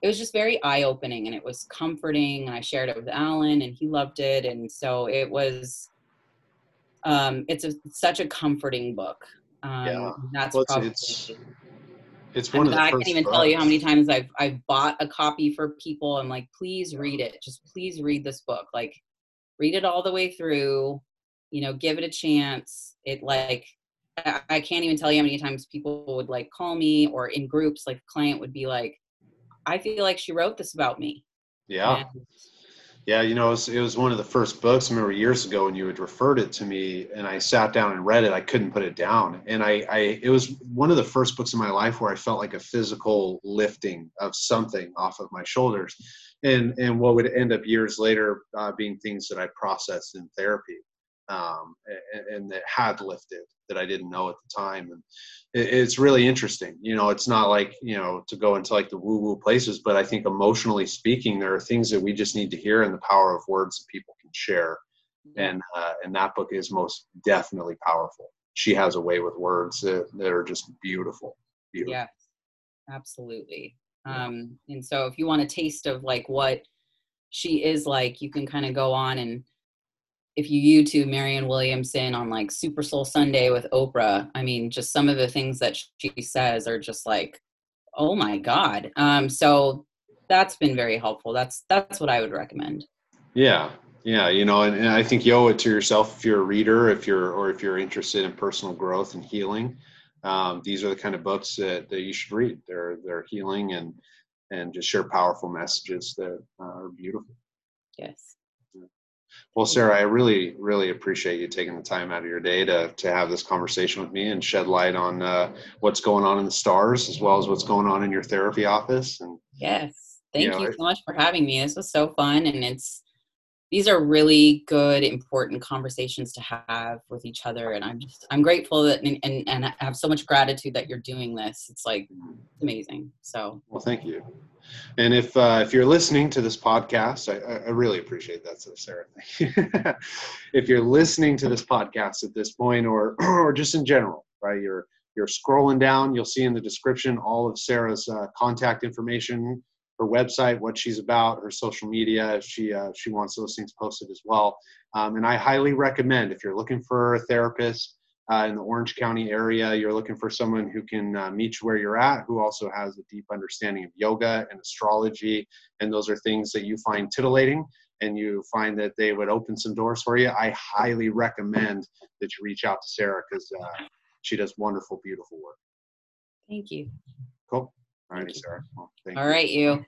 Speaker 2: it was just very eye opening and it was comforting. And I shared it with Alan and he loved it. And so it was, um, it's a, such a comforting book. Um, yeah. That's well, probably.
Speaker 1: It's, it's one I, mean,
Speaker 2: I can't even books. tell you how many times I've I've bought a copy for people. I'm like, please read it. Just please read this book. Like, read it all the way through. You know, give it a chance. It like I, I can't even tell you how many times people would like call me or in groups. Like, client would be like, I feel like she wrote this about me.
Speaker 1: Yeah. And yeah, you know, it was, it was, one of the first books. I remember years ago when you had referred it to me, and I sat down and read it. I couldn't put it down, and I, I, it was one of the first books in my life where I felt like a physical lifting of something off of my shoulders, and and what would end up years later uh, being things that I processed in therapy, um, and, and that had lifted that I didn't know at the time, and it's really interesting. You know, it's not like, you know, to go into like the woo woo places, but I think emotionally speaking, there are things that we just need to hear and the power of words that people can share. And, uh, and that book is most definitely powerful. She has a way with words that, that are just beautiful. beautiful.
Speaker 2: Yeah, absolutely. Um, and so if you want a taste of like what she is like, you can kind of go on and if you YouTube Marianne Williamson on like Super Soul Sunday with Oprah, I mean, just some of the things that she says are just like, oh my God. Um, so that's been very helpful. That's that's what I would recommend.
Speaker 1: Yeah, yeah, you know, and, and I think you owe it to yourself if you're a reader, if you're or if you're interested in personal growth and healing. Um, these are the kind of books that, that you should read. They're they're healing and and just share powerful messages that uh, are beautiful.
Speaker 2: Yes.
Speaker 1: Well, Sarah, I really, really appreciate you taking the time out of your day to to have this conversation with me and shed light on uh, what's going on in the stars as well as what's going on in your therapy office. And
Speaker 2: yes, thank you, know, you so much for having me. This was so fun, and it's these are really good, important conversations to have with each other. And I'm just I'm grateful that and and, and I have so much gratitude that you're doing this. It's like amazing. So
Speaker 1: well, thank you. And if uh, if you're listening to this podcast, I, I really appreciate that, Sarah. if you're listening to this podcast at this point, or or just in general, right? You're you're scrolling down. You'll see in the description all of Sarah's uh, contact information, her website, what she's about, her social media. If she uh, she wants those things posted as well. Um, and I highly recommend if you're looking for a therapist uh, in the Orange County area. You're looking for someone who can uh, meet you where you're at, who also has a deep understanding of yoga and astrology, and those are things that you find titillating and you find that they would open some doors for you. I highly recommend that you reach out to Sarah because uh, she does wonderful, beautiful work.
Speaker 2: Thank you.
Speaker 1: Cool. All righty, Sarah.
Speaker 2: Well, All you. right, you.